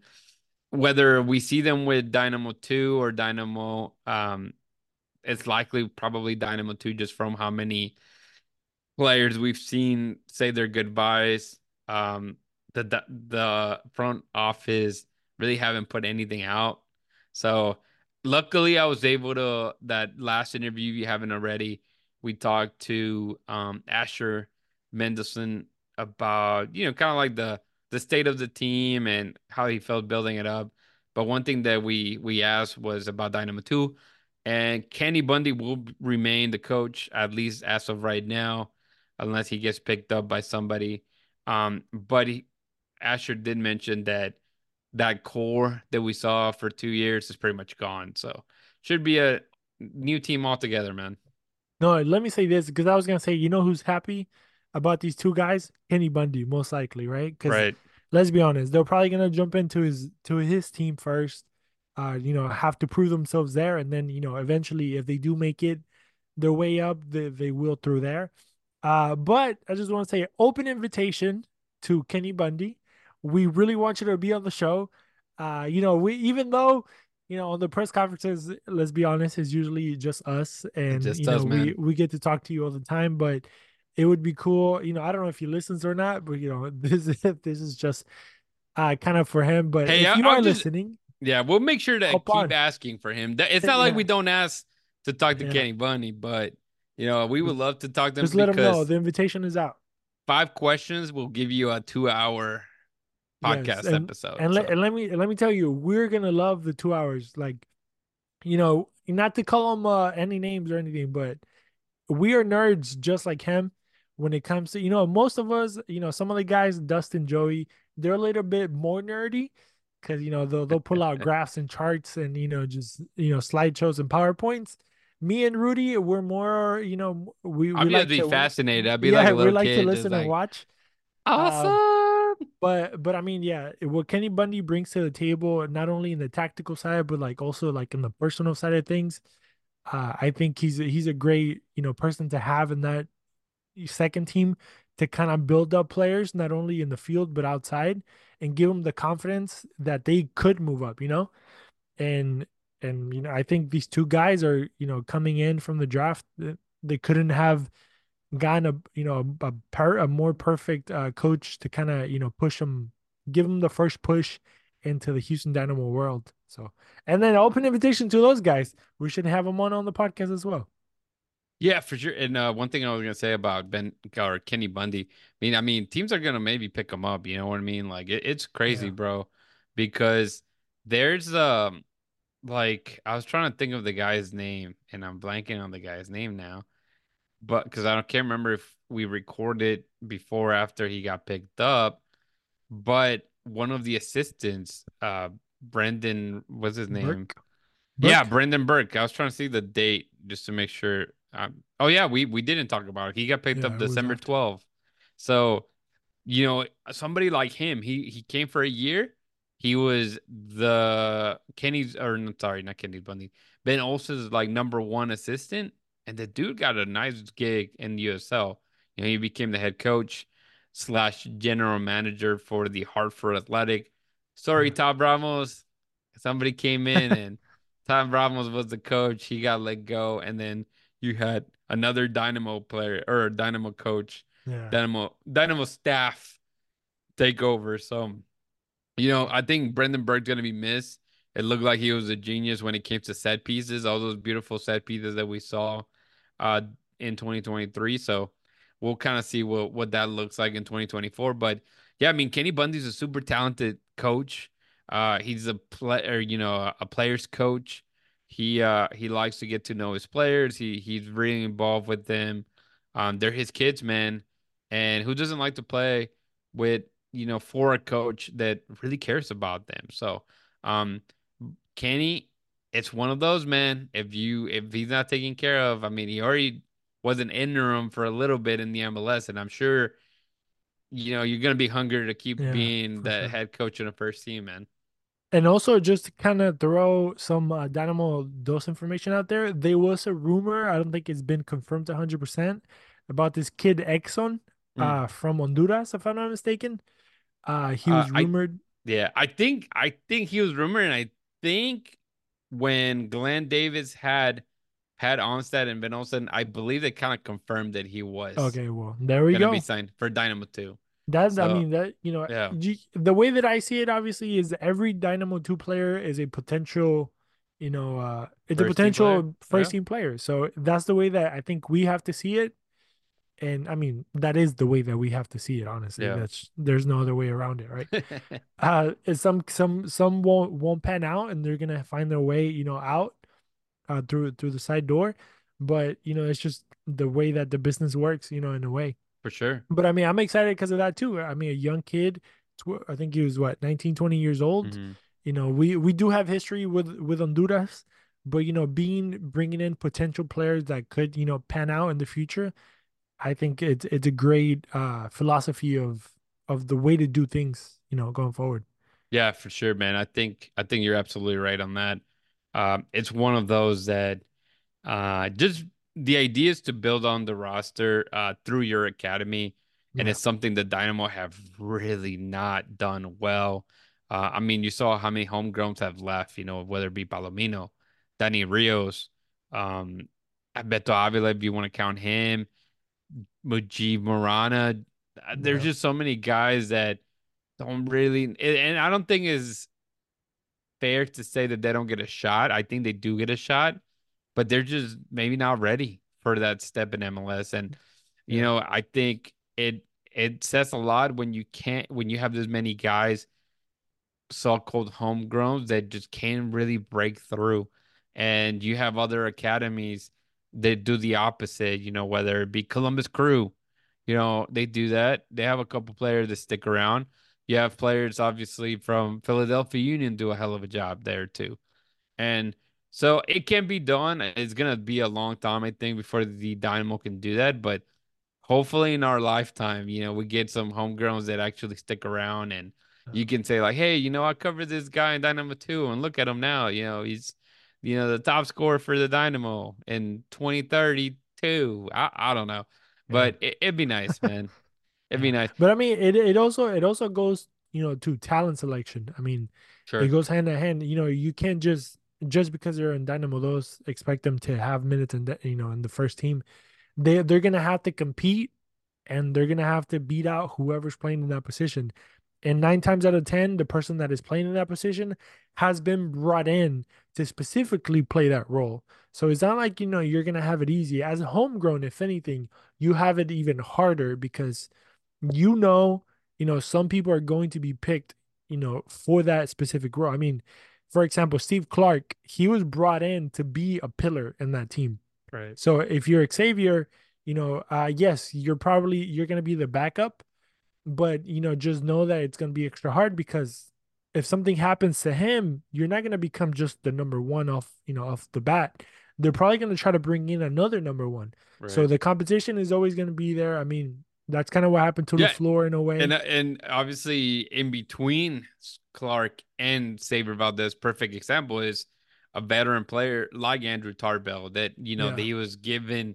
whether we see them with Dynamo 2 or Dynamo, um, it's likely probably Dynamo 2 just from how many players we've seen say their goodbyes. Um, the the, the front office really haven't put anything out. So luckily, I was able to that last interview you haven't already. We talked to um, Asher Mendelsohn about you know kind of like the the state of the team and how he felt building it up. But one thing that we we asked was about Dynamo 2 and Kenny Bundy will remain the coach at least as of right now unless he gets picked up by somebody. Um, but he, Asher did mention that that core that we saw for two years is pretty much gone. So should be a new team altogether, man.
No, let me say this because I was gonna say, you know who's happy about these two guys? Kenny Bundy, most likely, right? Because
Right.
let's be honest, they're probably gonna jump into his to his team first. Uh, you know, have to prove themselves there, and then you know, eventually, if they do make it their way up, they they will through there. Uh, but I just want to say, open invitation to Kenny Bundy. We really want you to be on the show. Uh, you know, we even though you know, on the press conferences, let's be honest, it's usually just us, and
just
you know, we we get to talk to you all the time. But it would be cool, you know. I don't know if he listens or not, but you know, this is this is just uh kind of for him. But
Hey,
if
I,
you
I'll
are
just
listening,
yeah, we'll make sure to keep
on.
asking for him. It's not like we don't ask to talk to
yeah.
Kenny Bundy, but you know, we would love to talk to him
just let him know the invitation is out.
five questions will give you a two hour
Yes,
podcast
and
episode.
and let
So
and let me let me tell you, we're gonna love the two hours. Like, you know, not to call him uh, any names or anything, but we are nerds just like him when it comes to you know most of us you know some of the guys Dustin Joey they're a little bit more nerdy because you know they'll they'll pull out graphs and charts and you know just you know slideshows and powerpoints. Me and Rudy we're more you know we we
be just
like
be
to
fascinated. I'll be like
yeah
a
we like to
kid, just
listen and
like
watch. Uh,
awesome.
But but I mean yeah what Kenny Bundy brings to the table not only in the tactical side but like also like in the personal side of things. Uh, I think he's a, he's a great you know person to have in that second team to kind of build up players not only in the field but outside and give them the confidence that they could move up, you know? And and you know, I think these two guys are, you know, coming in from the draft they couldn't have gotten a, you know, a a, per, a more perfect uh, coach to kind of, you know, push them give them the first push into the Houston Dynamo world. So, and then open invitation to those guys. We should have them on on the podcast as well.
Yeah, for sure. And uh, one thing I was gonna say about Ben or Kenny Bundy, I mean, I mean, teams are gonna maybe pick him up. You know what I mean? Like it, it's crazy,
Yeah.
bro, because there's um like I was trying to think of the guy's name, and I'm blanking on the guy's name now, but because I don't can't remember if we recorded before or after he got picked up, but one of the assistants, uh, Brendan, what's his name?
Burke.
Yeah,
Burke?
Brendan Burke. I was trying to see the date just to make sure. Um, oh yeah, we we didn't talk about it. He got picked up
Yeah, was
December 12th. So, you know, somebody like him, he he came for a year. He was the Kenny's or sorry, not Kenny Bundy. Ben Olsen's like number one assistant, and the dude got a nice gig in the USL. You know, he became the head coach slash general manager for the Hartford Athletic. Sorry,
mm-hmm.
Tab Ramos. Somebody came in and Tab Ramos was the coach. He got let go, and then you had another Dynamo player or Dynamo coach,
Yeah.
Dynamo Dynamo staff take over. So, you know, I think Brendan Burke's gonna be missed. It looked like he was a genius when it came to set pieces, all those beautiful set pieces that we saw uh in 2023. So we'll kind of see what what that looks like in 2024. But yeah, I mean Kenny Bundy's a super talented coach. Uh he's a player, you know, a player's coach. He uh he likes to get to know his players. He he's really involved with them. Um they're his kids, man. And who doesn't like to play with, you know, for a coach that really cares about them. So, um Kenny, it's one of those, man. If you if he's not taken care of, I mean, he already was an interim for a little bit in the MLS, and I'm sure you know you're gonna be hungry to keep
Yeah,
being the
sure.
head coach in the first team, man.
And also, just to kind of throw some uh, Dynamo Dose information out there, there was a rumor, I don't think it's been confirmed 100%, about this kid Exxon
Mm.
uh, from Honduras, if I'm not mistaken. Uh, he
Uh,
was
I
rumored.
yeah, I think I think he was rumored, and I think when Glenn Davis had Pat Onstad and Ben Olsen, I believe they kind of confirmed that he was
Okay, well, there we
gonna be
go.
signed for Dynamo too.
That, I mean, that, you know,
yeah,
the way that I see it, obviously, is every Dynamo 2 player is a potential, you know, uh, it's a
first team player.
potential
Yeah,
first team player. So that's the way that I think we have to see it. And I mean, that is the way that we have to see it, honestly.
yeah.
That's there's no other way around it, right? Uh, some some some won't won't pan out, and they're gonna find their way, you know, out uh, through through the side door. But you know, it's just the way that the business works, you know, in a way.
For sure.
But I mean, I'm excited because of that too. I mean, a young kid, tw- I think he was what 19, 20 years old.
hmm
You know, we we do have history with with Honduras, but you know, being bringing in potential players that could you know pan out in the future, I think it's it's a great uh philosophy of of the way to do things, you know, going forward.
Yeah, for sure, man. I think I think you're absolutely right on that. Um, it's one of those that uh just the idea is to build on the roster uh through your academy, and
Yeah,
it's something that Dynamo have really not done well. Uh, I mean, you saw how many homegrowns have left, you know, whether it be Palomino, Danny Rios, um, Beto Avila, if you want to count him, Mujib Morana. Uh, There's
yeah,
just so many guys that don't really, and and I don't think is fair to say that they don't get a shot. I think they do get a shot, but they're just maybe not ready for that step in MLS. And you
yeah,
know, I think it it says a lot when you can't when you have this many guys so-called homegrowns that just can't really break through. And you have other academies that do the opposite, you know, whether it be Columbus Crew, you know, they do that. They have a couple players that stick around. You have players obviously from Philadelphia Union do a hell of a job there too. And so it can be done. It's gonna be a long time, I think, before the Dynamo can do that. But hopefully in our lifetime, you know, we get some homegrowns that actually stick around and you can say, like, hey, you know, I covered this guy in Dynamo 2 and look at him now. You know, he's you know, the top scorer for the Dynamo in 2032. I, I don't know.
yeah.
But it, it'd be nice, man. It'd be nice.
But I mean it it also it also goes, you know, to talent selection. I mean, it goes hand in hand. You know, you can't just just because they're in Dynamo those expect them to have minutes and you know, in the first team. They they're gonna have to compete and they're gonna have to beat out whoever's playing in that position. And nine times out of 10, the person that is playing in that position has been brought in to specifically play that role. So it's not like, you know, you're going to have it easy. As a homegrown, if anything, you have it even harder because you know, you know, some people are going to be picked, you know, for that specific role. I mean, for example, Steve Clark, he was brought in to be a pillar in that team.
Right.
So if you're Xavier, you know, uh, yes, you're probably you're gonna be the backup, but you know, just know that it's gonna be extra hard because if something happens to him, you're not gonna become just the number one off, you know, off the bat. They're probably gonna try to bring in another number one. So the competition is always gonna be there. I mean, that's kind of what happened to
Yeah.
floor in a way.
and
uh,
and obviously in between Clark and Xavier Valdez, perfect example is a veteran player like Andrew Tarbell that you know that he was given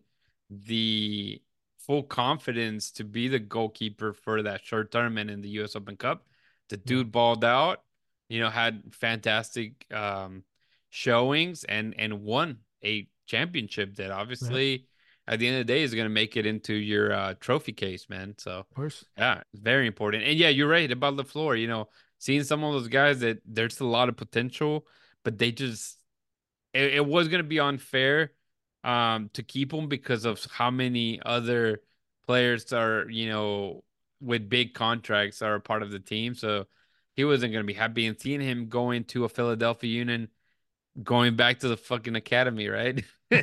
the full confidence to be the goalkeeper for that short tournament in the US Open Cup. The
Yeah.
dude balled out, you know, had fantastic um showings and and won a championship that
Yeah,
obviously at the end of the day is going to make it into your uh, trophy case, man. So of
course.
yeah, very important. And yeah, you're right about the floor. You know, seeing some of those guys that there's a lot of potential, but they just it, it was gonna be unfair um to keep him because of how many other players are, you know, with big contracts are a part of the team. So he wasn't gonna be happy and seeing him going to a Philadelphia Union going back to the fucking academy, right?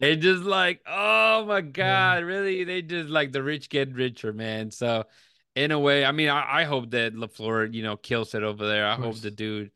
It's just like, oh my
Yeah,
God, really? They just like the rich get richer, man. So in a way, I mean, I, I hope that LaFleur, you know, kills it over there. I hope the dude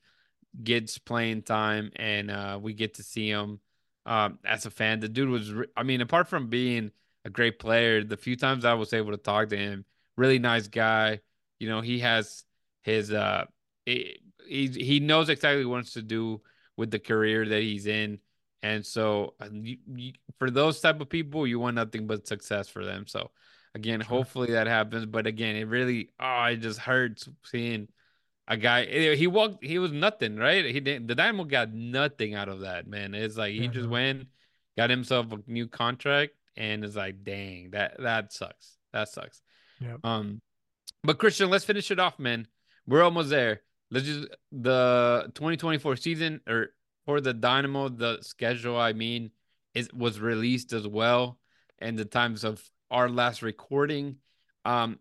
gets playing time and uh we get to see him um as a fan. The dude was re- I mean, apart from being a great player, the few times I was able to talk to him, really nice guy. You know, he has his uh he he, he knows exactly what he wants to do with the career that he's in. And so you, you, for those type of people, you want nothing but success for them. So again,
Sure.
hopefully that happens. But again, it really oh, it just hurts seeing a guy eh, he walked he was nothing right? He didn't the dynamo got nothing out of that man. It's like he
Yeah,
just went got himself a new contract and it's like dang that that sucks. That sucks.
Yeah.
um but christian let's finish it off man. We're almost there. Let's just the 2024 season or for the dynamo the schedule i mean is was released as well and the times of our last recording. Um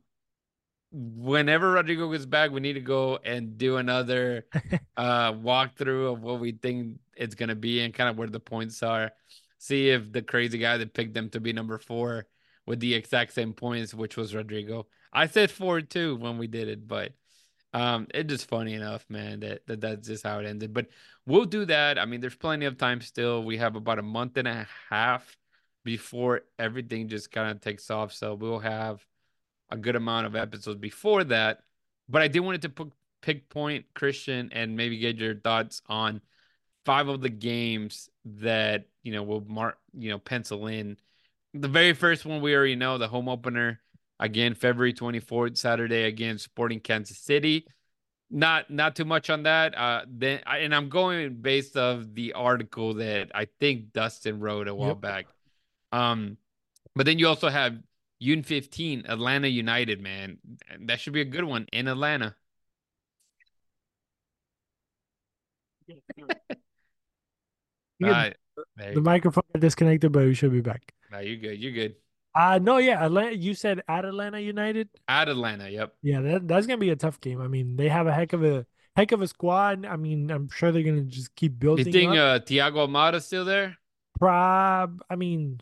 whenever Rodrigo gets back, we need to go and do another uh walkthrough of what we think it's gonna be and kind of where the points are. See if the crazy guy that picked them to be number four with the exact same points, which was Rodrigo. I said four too when we did it, but um, it's just funny enough, man, that, that that's just how it ended. But we'll do that. I mean, there's plenty of time still. We have about a month and a half before everything just kind of takes off. So we'll have a good amount of episodes before that. But I did wanted to put, pick point Christian and maybe get your thoughts on five of the games that you know will mark you know pencil in. The very first one we already know the home opener again February 24th Saturday against Sporting Kansas City. Not not too much on that. Uh, then and I'm going based of the article that I think Dustin wrote a while
Yep.
back. Um, but then you also have Un 15, Atlanta United, man. That should be a good one in Atlanta. All right.
The
you
microphone got disconnected, but we should be back.
No, you're good. You're good.
Uh no, yeah, Atlanta. You said at Atlanta United.
At Atlanta, yep.
Yeah, that that's gonna be a tough game. I mean, they have a heck of a heck of a squad. I mean, I'm sure they're gonna just keep
You
building
think
up.
uh Thiago Almada's still there?
Prob, I mean,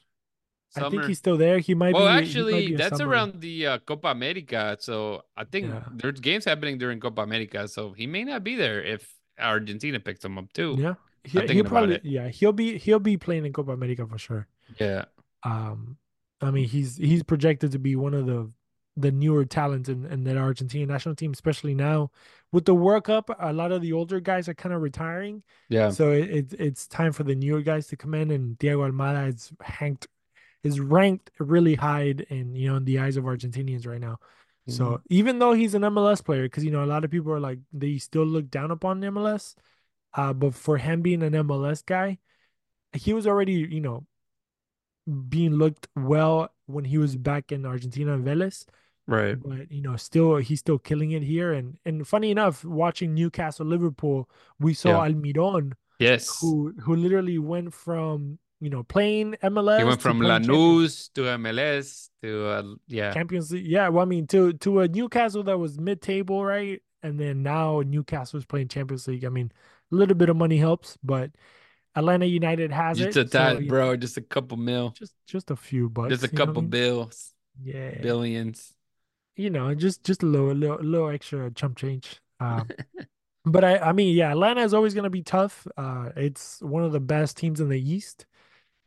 I think he's still there. He might
Well,
be might
actually, that's
summer.
around the uh, Copa America. So I think
Yeah.
there's games happening during Copa America. So he may not be there if Argentina picks him up too.
Yeah. He
I'm
he'll
thinking about
probably yeah, he'll be he'll be playing in Copa America for sure.
Yeah.
Um, I mean, he's he's projected to be one of the the newer talents in, in that Argentina national team, especially now with the World Cup. A lot of the older guys are kind of retiring,
Yeah.
so it, it it's time for the newer guys to come in. And Thiago Almada is ranked is ranked really high in you know in the eyes of Argentinians right now.
Mhm.
So even though he's an MLS player, because you know a lot of people are like they still look down upon MLS, uh, but for him being an MLS guy, he was already you know being looked well when he was back in Argentina and Vélez.
Right.
but you know, still he's still killing it here. And and funny enough, watching Newcastle Liverpool, we saw
Yeah.
Almiron,
Yes.
who who literally went from you know playing MLS.
He
went
from Lanús to MLS to uh, yeah.
Champions League. Yeah, well, I mean, to to a Newcastle that was mid-table, right? And then now Newcastle is playing Champions League. I mean, a little bit of money helps, but Atlanta United has
Just
it.
a
So,
tad,
know,
bro. Just a couple mil.
just just a few bucks.
Just a
know what I
couple
mean?
bills.
Yeah.
Billions.
You know, just just a little little, little extra chump change. Um, but I I mean, yeah, Atlanta is always going to be tough. Uh, it's one of the best teams in the East.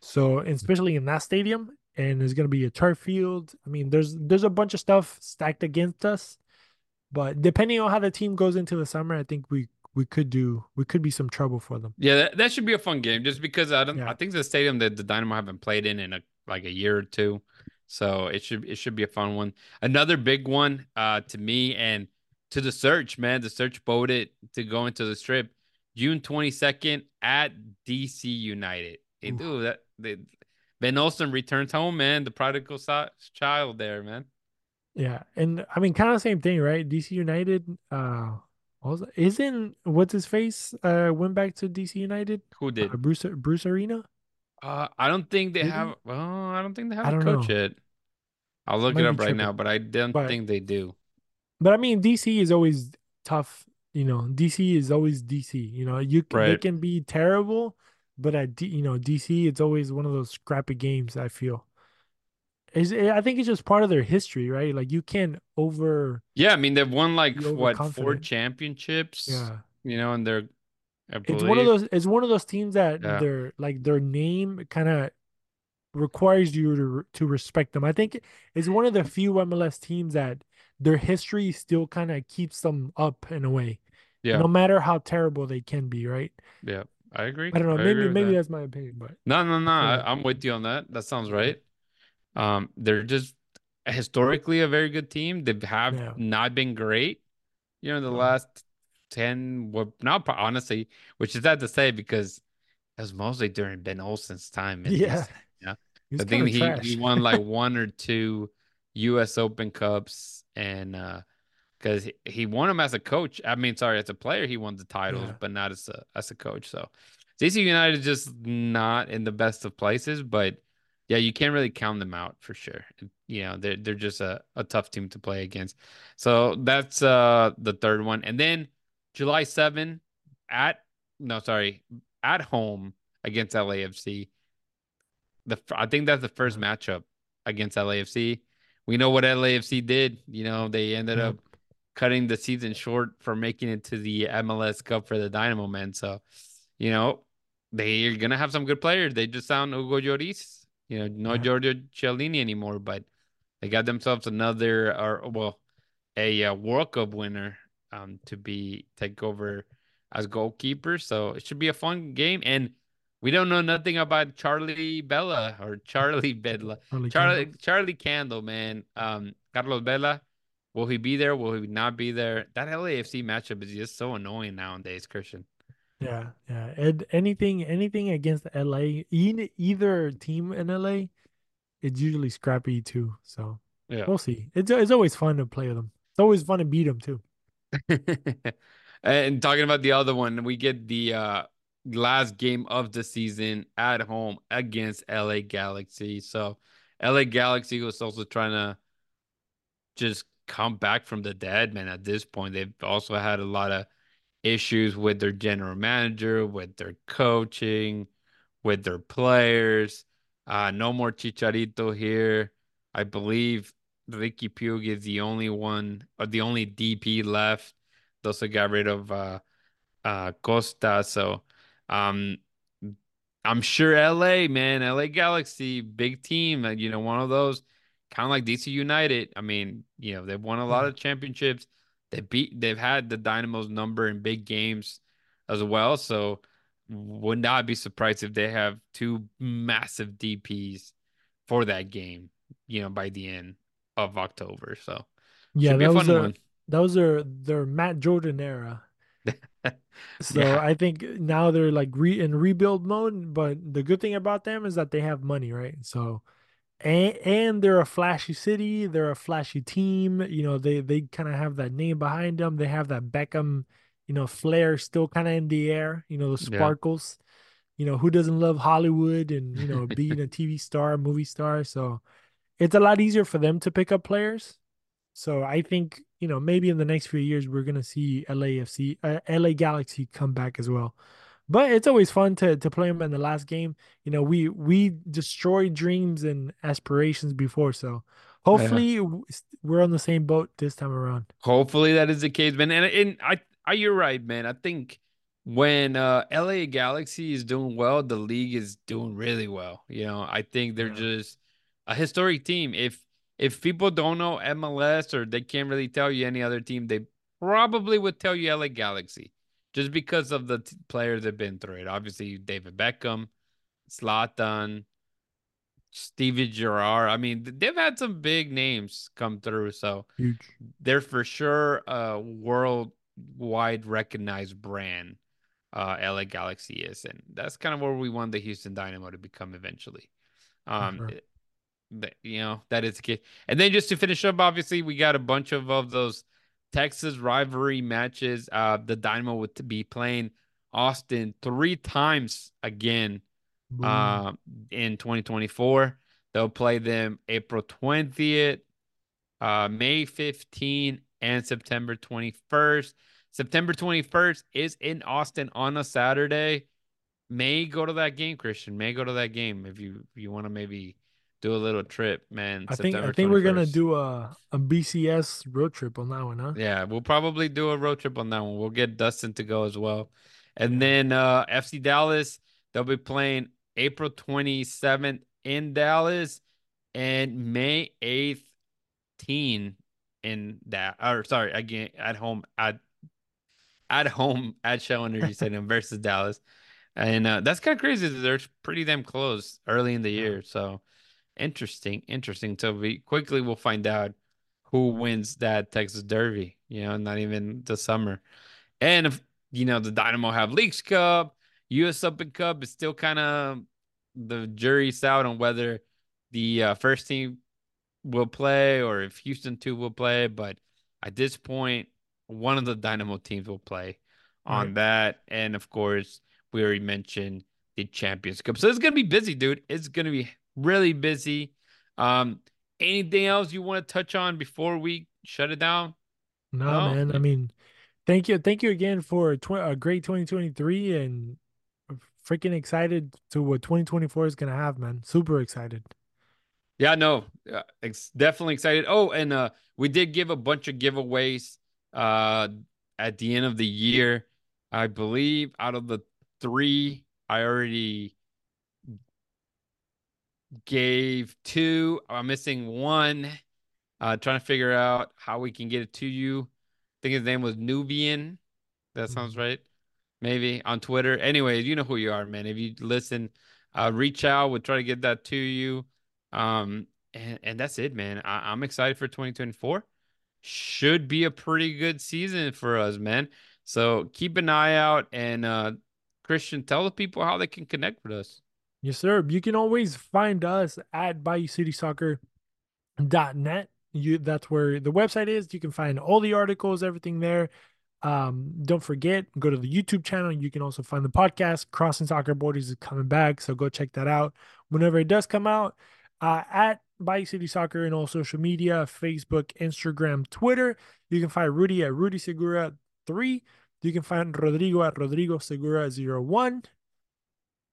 So, especially in that stadium, and there's going to be a turf field. I mean, there's there's a bunch of stuff stacked against us. But depending on how the team goes into the summer, I think we we could do we could be some trouble for them.
Yeah, that, that should be a fun game just because I don't I think the stadium that the Dynamo haven't played in in a like a year or two. So it should it should be a fun one. Another big one uh to me and to the search, man. The search voted to go into the strip June 22nd at DC United. Hey,
Oof.
dude, that they, Ben Olsen returns home, man. The prodigal so- child there, man.
Yeah, and I mean, kind of same thing, right? DC United, uh, also isn't what's his face uh went back to DC United,
Who
uh,
did?
Bruce Bruce Arena,
Uh I don't think they
did
have
he?
well, I don't think they have a coach
know,
yet. I'll look it
might
up right now, but I don't
but
think they do.
but I mean, DC is always tough. You know, DC is always DC. You know, you c- they can be terrible, but at D, you know DC, it's always one of those scrappy games. I feel. Is I think it's just part of their history, right? Like you can't over
Yeah, I mean they've won like what four championships,
Yeah.
you know, and they're
It's one of those it's one of those teams that
Yeah.
their like their name kind of requires you to to respect them. I think it's one of the few MLS teams that their history still kind of keeps them up in a way,
Yeah.
no matter how terrible they can be, right?
Yeah. I agree.
I don't know,
I
maybe maybe
that.
that's my opinion, but
No, no, no.
Feel
I, I'm with you on that. That sounds right. Um, they're just historically a very good team. They have
yeah,
not been great, you know, the
no,
last 10, well, not honestly, which is sad to say because it was mostly during Ben Olsen's time
yeah,
DC. Yeah.
he's
I think he he won like one or two US Open Cups and uh because he, won them as a coach. I mean, sorry, as a player, he won the titles,
Yeah,
but not as a as a coach. So DC United is just not in the best of places, but yeah, you can't really count them out for sure. You know, they're they're just a, a tough team to play against. So that's uh the third one. And then July 7 at no, sorry, at home against LAFC. The I think that's the first matchup against LAFC. We know what LAFC did. You know, they ended
yeah,
up cutting the season short for making it to the MLS Cup for the Dynamo men. So, you know, they're gonna have some good players. They just found Hugo Lloris, you know, no
yeah,
Giorgio Chiellini anymore, but they got themselves another or well, a uh, World Cup winner um to be take over as goalkeeper. So it should be a fun game. And we don't know nothing about Charlie Bella or Charlie Bedla.
Charlie
Charlie
Candle.
Charlie Candle, man. Um, Carlos Vela. Will he be there? Will he not be there? That LAFC matchup is just so annoying nowadays, Christian.
Yeah, yeah. And anything anything against LA, either team in LA, it's usually scrappy too. So
Yeah.
we'll see. It's it's always fun to play them. It's always fun to beat them too.
And talking about the other one, we get the uh last game of the season at home against LA Galaxy. So LA Galaxy was also trying to just come back from the dead, man. At this point, they've also had a lot of issues with their general manager, with their coaching, with their players. Uh, no more Chicharito here. I believe Riqui Puig is the only one or the only DP left. They also got rid of uh, uh, Costa. So um, I'm sure LA, man, LA Galaxy, big team, uh, you know, one of those kind of like DC United. I mean, you know, they've won a lot
mm-hmm.
of championships. They beat, they've had the Dynamo's number in big games as well. So would not be surprised if they have two massive DPs for that game, you know, by the end of October. So
Yeah, that was
one.
that was their their Matt Jordan era. So
Yeah.
I think now they're like re in rebuild mode, but the good thing about them is that they have money, right? So and, and they're a flashy city. They're a flashy team. You know, they they kind of have that name behind them. They have that Beckham, you know, flair still kind of in the air. You know, the
Yeah.
sparkles. You know, who doesn't love Hollywood and you know being a TV star, movie star? So it's a lot easier for them to pick up players. So I think you know maybe in the next few years we're gonna see LAFC, uh, LA Galaxy come back as well. But it's always fun to to play them in the last game. You know, we we destroyed dreams and aspirations before, so
Yeah.
hopefully we're on the same boat this time around.
Hopefully that is the case, man. And and I, I you're right, man. I think when uh LA Galaxy is doing well, the league is doing really well. You know, I think they're
Yeah,
just a historic team. If if people don't know MLS or they can't really tell you any other team, they probably would tell you LA Galaxy just because of the t- players that have been through it. Obviously, David Beckham, Zlatan, Stevie Gerrard. I mean, they've had some big names come through, so
huge.
they're for sure a worldwide recognized brand. Uh, LA Galaxy is, and that's kind of where we want the Houston Dynamo to become eventually. Um,
sure.
it- you know that is the case. And then just to finish up, obviously we got a bunch of of those Texas rivalry matches. Uh, the Dynamo would be playing Austin three times again uh, in 2024. They'll play them April 20th, uh, May 15th, and September 21st. September 21st is in Austin on a Saturday. May go to that game, Christian. May go to that game if you if you want to maybe do a little trip, man.
I think I
September
think we're gonna do a a BCS road trip on that one, huh?
Yeah, we'll probably do a road trip on that one. We'll get Dustin to go as well. And then uh FC Dallas, they'll be playing April 27th in Dallas and May 8th teen in that or sorry, again at home at at home at Shell Energy Stadium versus Dallas. And uh, that's kind of crazy. They're pretty damn close early in the year. So interesting, interesting. So we quickly will find out who wins that Texas Derby. You know, not even the summer. And if you know the Dynamo have Leagues Cup, U.S. Open Cup is still kind of the jury's out on whether the uh, first team will play or if Houston 2 will play. But at this point, one of the Dynamo teams will play on
Right.
that. And of course, we already mentioned the Champions Cup. So it's going to be busy, dude. It's going to be really busy. Um, anything else you want to touch on before we shut it down?
Nah,
No?
man. I mean, thank you, thank you again for tw a great 2023, and freaking excited to what 2024 is gonna have, man. Super excited.
Yeah, no, it's definitely excited. Oh, and uh, we did give a bunch of giveaways uh at the end of the year. I believe out of the three, I already gave two. I'm missing one. Uh, trying to figure out how we can get it to you. I think his name was Nubian. That sounds
Mhm.
right. Maybe on Twitter. Anyway, you know who you are, man. If you listen, uh, reach out. We'll try to get that to you. Um, and, and that's it, man. I, I'm excited for 2024. Should be a pretty good season for us, man. So keep an eye out. And uh, Christian, tell the people how they can connect with us.
Yes, sir. You can always find us at BayouCitySoccer.net. You that's where the website is. You can find all the articles, everything there. Um, don't forget, go to the YouTube channel. You can also find the podcast. Crossing Soccer Borders is coming back, so go check that out whenever it does come out. Uh, at Bayou City Soccer and all social media, Facebook, Instagram, Twitter. You can find Rudy at Rudy Segura three. You can find Rodrigo at Rodrigo Segura zero one.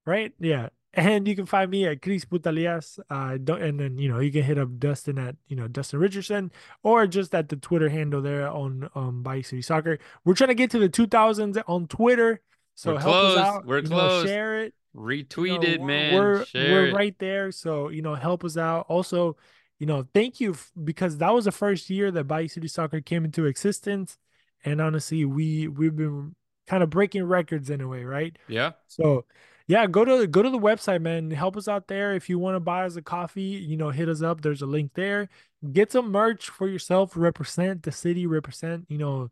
Right? Yeah. And you can find me at Chris Putallaz. Uh, don't, and then, you know, you can hit up Dustin at, you know, Dustin Richardson or just at the Twitter handle there on um, Bayou City Soccer. We're trying to get to the 2000s on Twitter.
We're
So help us
close.
out,
We're
you know,
close.
share it. You
Retweet
know,
it, man.
we're,
Share
we're
it.
right there. So, you know, help us out. Also, you know, thank you f- because that was the first year that Bayou City Soccer came into existence. And honestly, we we've been kind of breaking records in a way, right?
Yeah.
So yeah, go to go to the website, man. Help us out there. If you want to buy us a coffee, you know, hit us up. There's a link there. Get some merch for yourself. Represent the city. Represent, you know,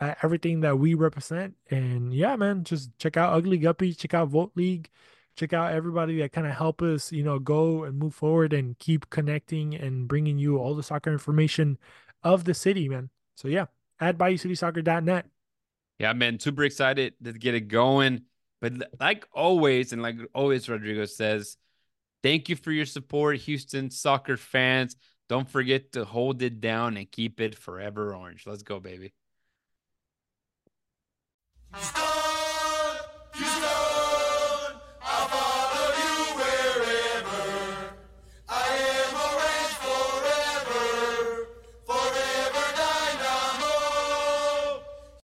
everything that we represent. And yeah, man, just check out Ugly Guppy. Check out Vote League. check out everybody that kind of help us, you know, go and move forward and keep connecting and bringing you all the soccer information of the city, man. So yeah, at BayouCitySoccer.net.
Yeah, man, super excited to get it going. But like always, and like always, Rodrigo says, thank you for your support, Houston soccer fans. Don't forget to hold it down and keep it forever orange. Let's go, baby. Houston, Houston.